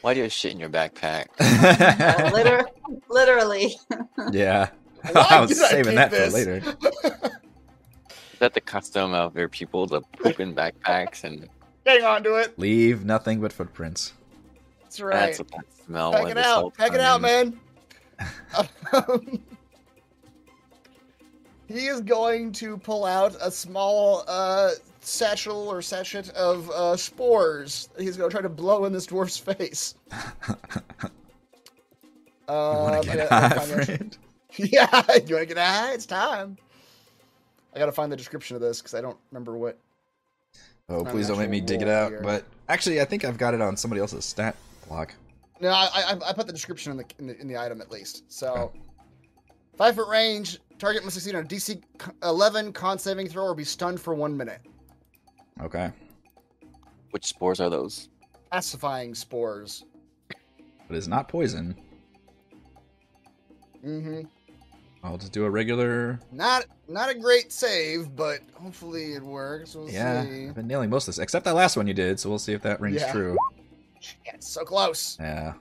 Why do you have shit in your backpack? Uh, *laughs* liter- literally. yeah, Why I was did I saving keep that this? for later. Is that the custom of their people to poop in backpacks? And *laughs* Hang on to it. Leave nothing but footprints. That's right. that's what that smell Pack was it out. Pack it out, time. man. *laughs* *laughs* he is going to pull out a small uh, satchel or sachet of uh, spores. He's going to try to blow in this dwarf's face. You Uh, want to get gotta high, friend? Yeah, you want to get high? It's time. I gotta find the description of this because I don't remember what. Oh, please don't make me dig it out. here. But actually, I think I've got it on somebody else's stat block. No, I, I, I put the description in the, in the in the item at least. So, five foot range. Target must succeed on a DC 11 con saving throw or be stunned for one minute. Okay, Which spores are those? Pacifying spores. but it's not poison. Mm-hmm. I'll just do a regular. Not not a great save, but hopefully it works. We'll Yeah, see. I've been nailing most of this, except that last one you did. So we'll see if that rings Yeah. true. Yeah, so close. Yeah,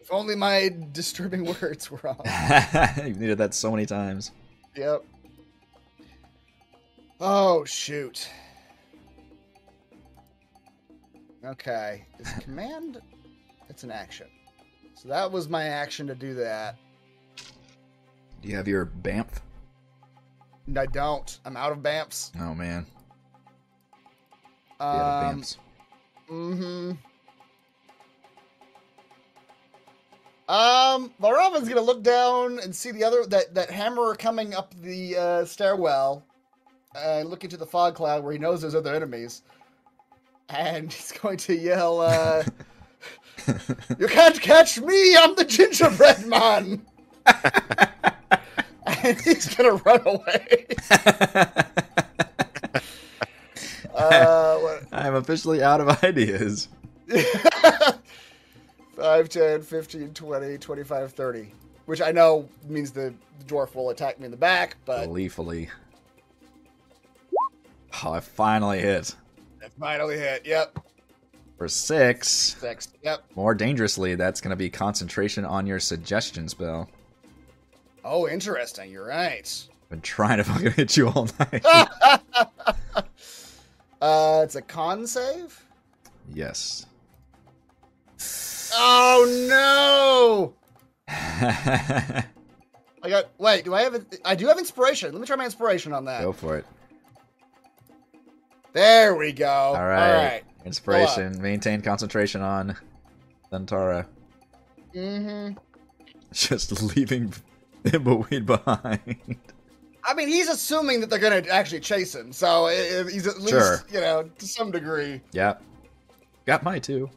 If only my disturbing *laughs* words were on. *laughs* you've needed that so many times. Yep. Oh shoot. Okay. Is *laughs* command it's an action. So that was my action to do that. Do you have your Bamf? I don't. I'm out of Bamps. Oh man, Um Bamfs. mm-hmm. Um, Valravn's gonna look down and see the other that that hammer coming up the uh, stairwell, and look into the fog cloud where he knows there's other enemies, and *laughs* he's going to yell, uh, *laughs* "You can't catch me! I'm the gingerbread man!" *laughs* and *laughs* he's gonna run away. Uh, what, *laughs* I'm officially out of ideas. *laughs* 5, 10, 15, 20, 25, 30. Which I know means the dwarf will attack me in the back, but Gleefully. Oh, I finally hit it finally hit. Yep. for six. Six. Yep. More dangerously, that's going to be concentration on your suggestion spell. Oh, interesting. You're right. Been trying to fucking hit you all night. *laughs* uh, it's a con save? yes. Oh, no! *laughs* I got. Wait, do I have. A, I do have inspiration. Let me try my inspiration on that. Go for it. There we go. All All right. right. Inspiration. Maintain concentration on Thuntara. Mm-hmm. *laughs* Just leaving *laughs* Thimbleweed behind. I mean, he's assuming that they're going to actually chase him, so i- i- he's at least, Sure. you know, to some degree. yep. Got my two.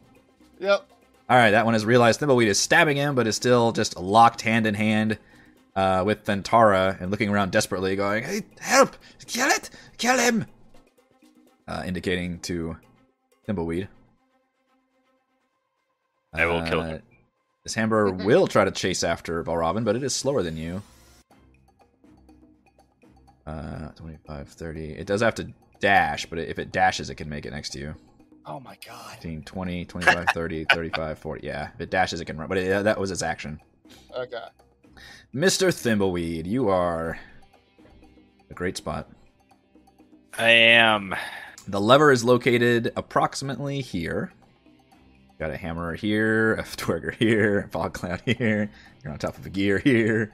Yep. All right, that one has realized Thimbleweed is stabbing him, but is still just locked hand in hand uh, with Thentara and looking around desperately, going, "Hey, help! Kill it! Kill him!" Uh, indicating to Thimbleweed. I will kill him. This Hamburger will try to chase after Valravn, but it is slower than you. Uh, 25, 30. It does have to dash, but if it dashes, it can make it next to you. Oh my god. 15, 20, 25, 30, *laughs* 35, 40. Yeah, if it dashes, it can run. But it, that was its action. Okay. Mr. Thimbleweed, you are a great spot. I am. The lever is located approximately here. Got a hammer here, a *laughs* twerger here, a fog cloud here. You're on top of a gear here.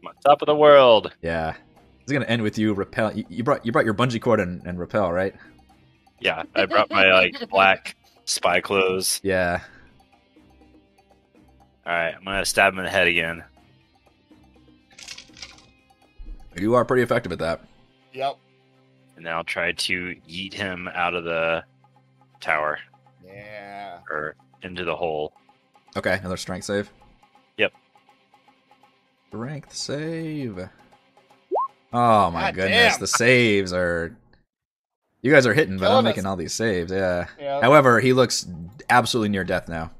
I'm on top of the world. Yeah. It's gonna end with you repel. You, you brought you brought your bungee cord and, and repel, right? Yeah, I brought my like black spy clothes. Yeah. All right, I'm gonna stab him in the head again. You are pretty effective at that. Yep. and then I'll try to yeet him out of the tower Yeah. Or into the hole. Okay, another strength save. Yep. Strength save. Oh my God goodness, damn. the saves are. You guys are hitting, but I'm Killing us. making all these saves. Yeah. Yeah. However, he looks absolutely near death now.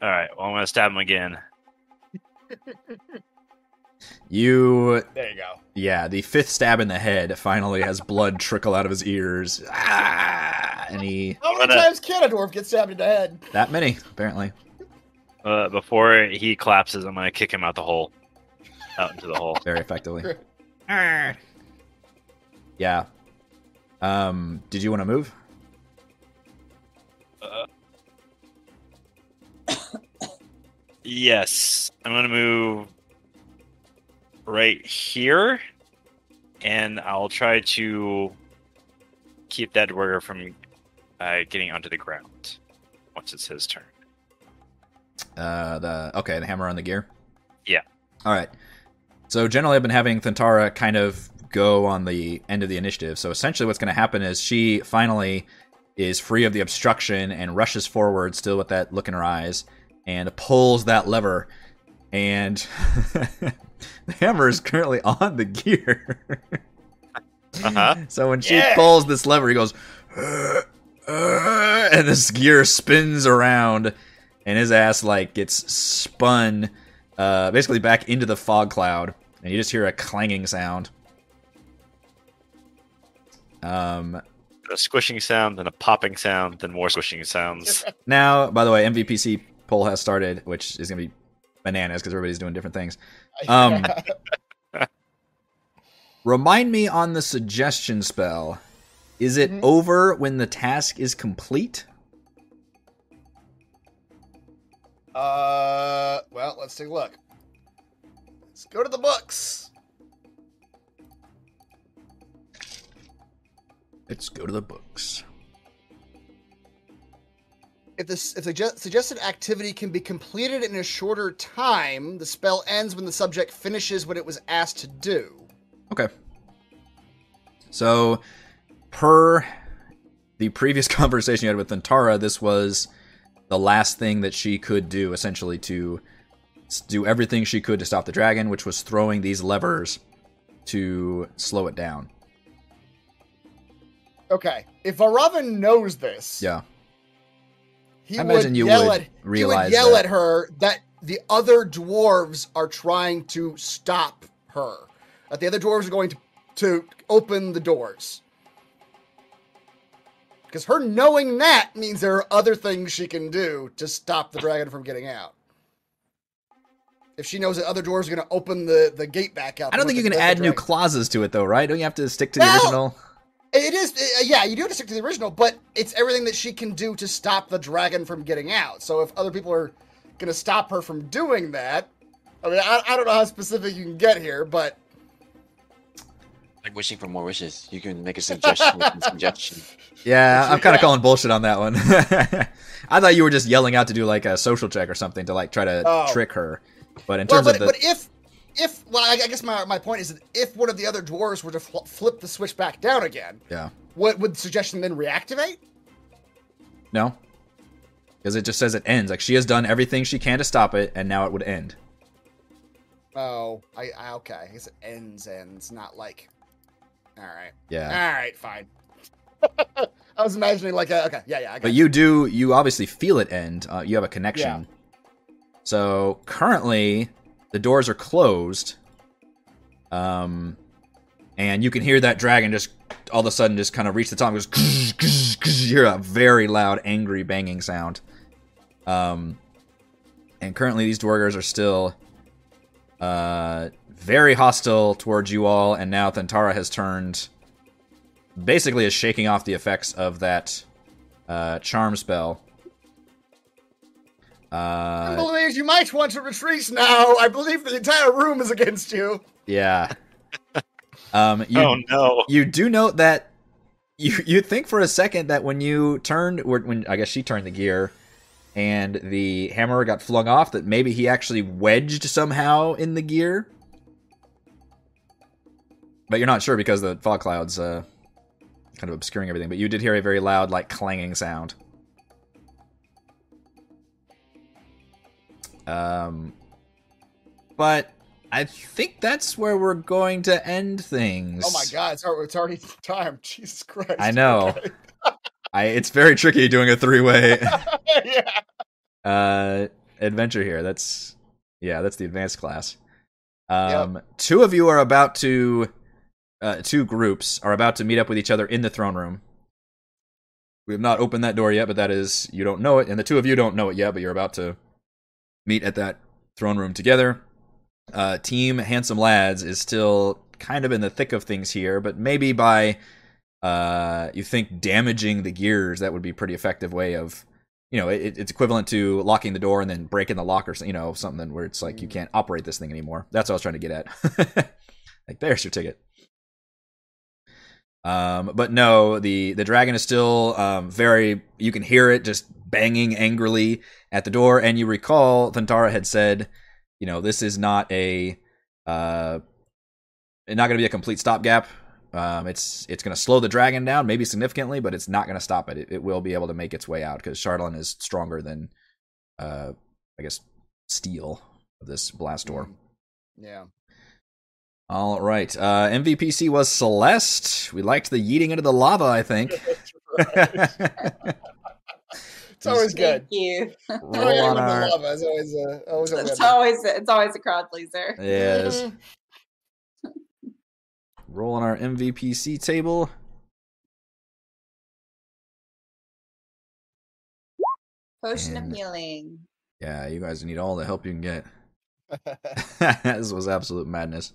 All right, well I'm gonna stab him again. *laughs* You, There you go. Yeah, the fifth stab in the head finally has blood trickle out of his ears. Ah, and he How many times can a dwarf get stabbed in the head? that many apparently. Uh, before he collapses, I'm gonna kick him out the hole, out into the hole. very effectively. yeah. Um, did you want to move? Uh, *coughs* yes, I'm gonna move right here, and I'll try to keep that dwarf from uh, getting onto the ground once it's his turn. Uh, the okay, the hammer on the gear. Yeah. All right. So generally, I've been having Thantara kind of go on the end of the initiative. So essentially, what's going to happen is she finally is free of the obstruction and rushes forward, still with that look in her eyes, and pulls that lever. And *laughs* *laughs* the hammer is currently on the gear. Uh huh. So when she Yeah. pulls this lever, he goes, "Uh, uh," and this gear spins around, and his ass like gets spun, uh, basically back into the fog cloud, and you just hear a clanging sound. Um, A squishing sound, then a popping sound, then more squishing sounds. *laughs* now, by the way, MVPC poll has started, which is gonna be bananas because everybody's doing different things. Um, *laughs* *laughs* Remind me on the suggestion spell. Is it Mhm. over when the task is complete? uh, well, let's take a look. Let's go to the books. Let's go to the books. If the if the suggested activity can be completed in a shorter time, the spell ends when the subject finishes what it was asked to do. Okay. So, per the previous *laughs* conversation you had with Antara, this was the last thing that she could do, essentially, to do everything she could to stop the dragon, which was throwing these levers to slow it down. Okay, if Valravn knows this, Yeah. He I imagine would you yell would at realize he would yell that. at her that the other dwarves are trying to stop her. That the other dwarves are going to to open the doors. Because her knowing that means there are other things she can do to stop the dragon from getting out. If she knows that other doors are going to open the, the gate back up. I don't think you can add new dragon- clauses to it, though, right? Don't you have to stick to the Well- original? It is, uh, yeah, you do have to stick to the original, but it's everything that she can do to stop the dragon from getting out. So if other people are going to stop her from doing that, I mean, I, I don't know how specific you can get here, but Like wishing for more wishes. You can make a suggestion a suggestion. *laughs* Yeah, I'm kind of Yeah. calling bullshit on that one. *laughs* I thought you were just yelling out to do like a social check or something to like try to Oh. trick her. But in well, terms but, of the but if if well, I, I guess my, my point is that if one of the other dwarves were to fl- flip the switch back down again, yeah, what would the suggestion then reactivate? no, because it just says it ends. Like she has done everything she can to stop it, and now it would end. Oh, I, I okay. I guess it ends ends, not like. All right. Yeah, All right. Fine. *laughs* I was imagining like a, okay, yeah, yeah. But you do you obviously feel it end. Uh, you have a connection. Yeah. So currently, the doors are closed. Um, and you can hear that dragon just all of a sudden just kind of reach the top. And goes, you hear a very loud, angry banging sound. Um, and currently these duergars are still uh, very hostile towards you all, and now Thantara has turned basically is shaking off the effects of that uh, charm spell. I Uh, believe you might want to retreat now. I believe the entire room is against you. yeah. *laughs* Um, you, oh no! you do note that you *laughs* you think for a second that when you turned or when I guess she turned the gear and the hammer got flung off that maybe he actually wedged somehow in the gear. But you're not sure because the fog clouds uh kind of obscuring everything, but you did hear a very loud like clanging sound. Um but I think that's where we're going to end things. Oh my god, it's, it's already *laughs* time. Jesus Christ. I know. Okay. *laughs* I it's very tricky doing a three way *laughs* yeah. uh adventure here. That's yeah, that's the advanced class. Um two of you are about to uh two groups are about to meet up with each other in the throne room. We have not opened that door yet, but that is you don't know it, and the two of you don't know it yet, but you're about to meet at that throne room together. Uh team Handsome Lads is still kind of in the thick of things here, but maybe by uh you think damaging the gears that would be a pretty effective way of you know it, it's equivalent to locking the door and then breaking the lock or you know something where it's like you can't operate this thing anymore. That's what i was trying to get at. *laughs* Like there's your ticket. Um but no the the dragon is still um very you can hear it just banging angrily at the door and you recall thantara had said you know this is not a uh not going to be a complete stopgap um, it's it's going to slow the dragon down, maybe significantly, but it's not going to stop it. it. It will be able to make its way out because Chardalyn is stronger than, uh, I guess, steel of this blast door. Yeah. All right, uh, MVPC was Celeste. We liked the yeeting into the lava. I think. *laughs* *laughs* That's right. It's always good. Thank you. *laughs* Roll Throwing on everyone to our lava is always a always a It's win. always it's always a crowd pleaser. yes. Mhm. Roll on our MVPC table. Potion And- of healing. Yeah, you guys need all the help you can get. *laughs* *laughs* this was absolute madness.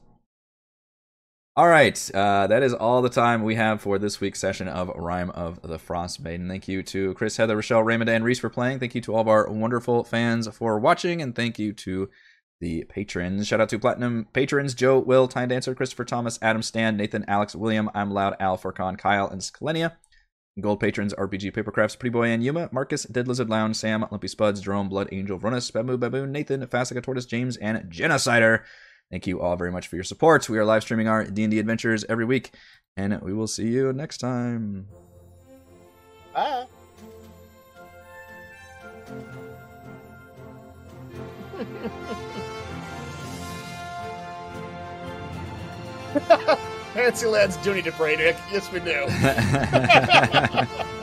All right, uh, that is all the time we have for this week's session of Rime of the Frost Maiden. Thank you to Chris, Heather, Rochelle, Raymond, and Reese for playing. Thank you to all of our wonderful fans for watching, and thank you to the patrons. Shout out to Platinum patrons Joe, Will, Time Dancer, Christopher Thomas, Adam Stan, Nathan, Alex, William, I'm Loud, Al, Furcon, Kyle, and Skalenia. Gold patrons RPG Papercrafts, Pretty Boy and Yuma, Marcus, Dead Lizard Lounge, Sam, Lumpy Spuds, Jerome, Blood Angel, Vronis, Babu Baboon, Nathan, Fastica Tortoise, James, and Genocider. Thank you all very much for your support. We are live streaming our D&D adventures every week, and we will see you next time. Bye. *laughs* Fancy lads do need a break, Nick. Yes, we do. *laughs* *laughs*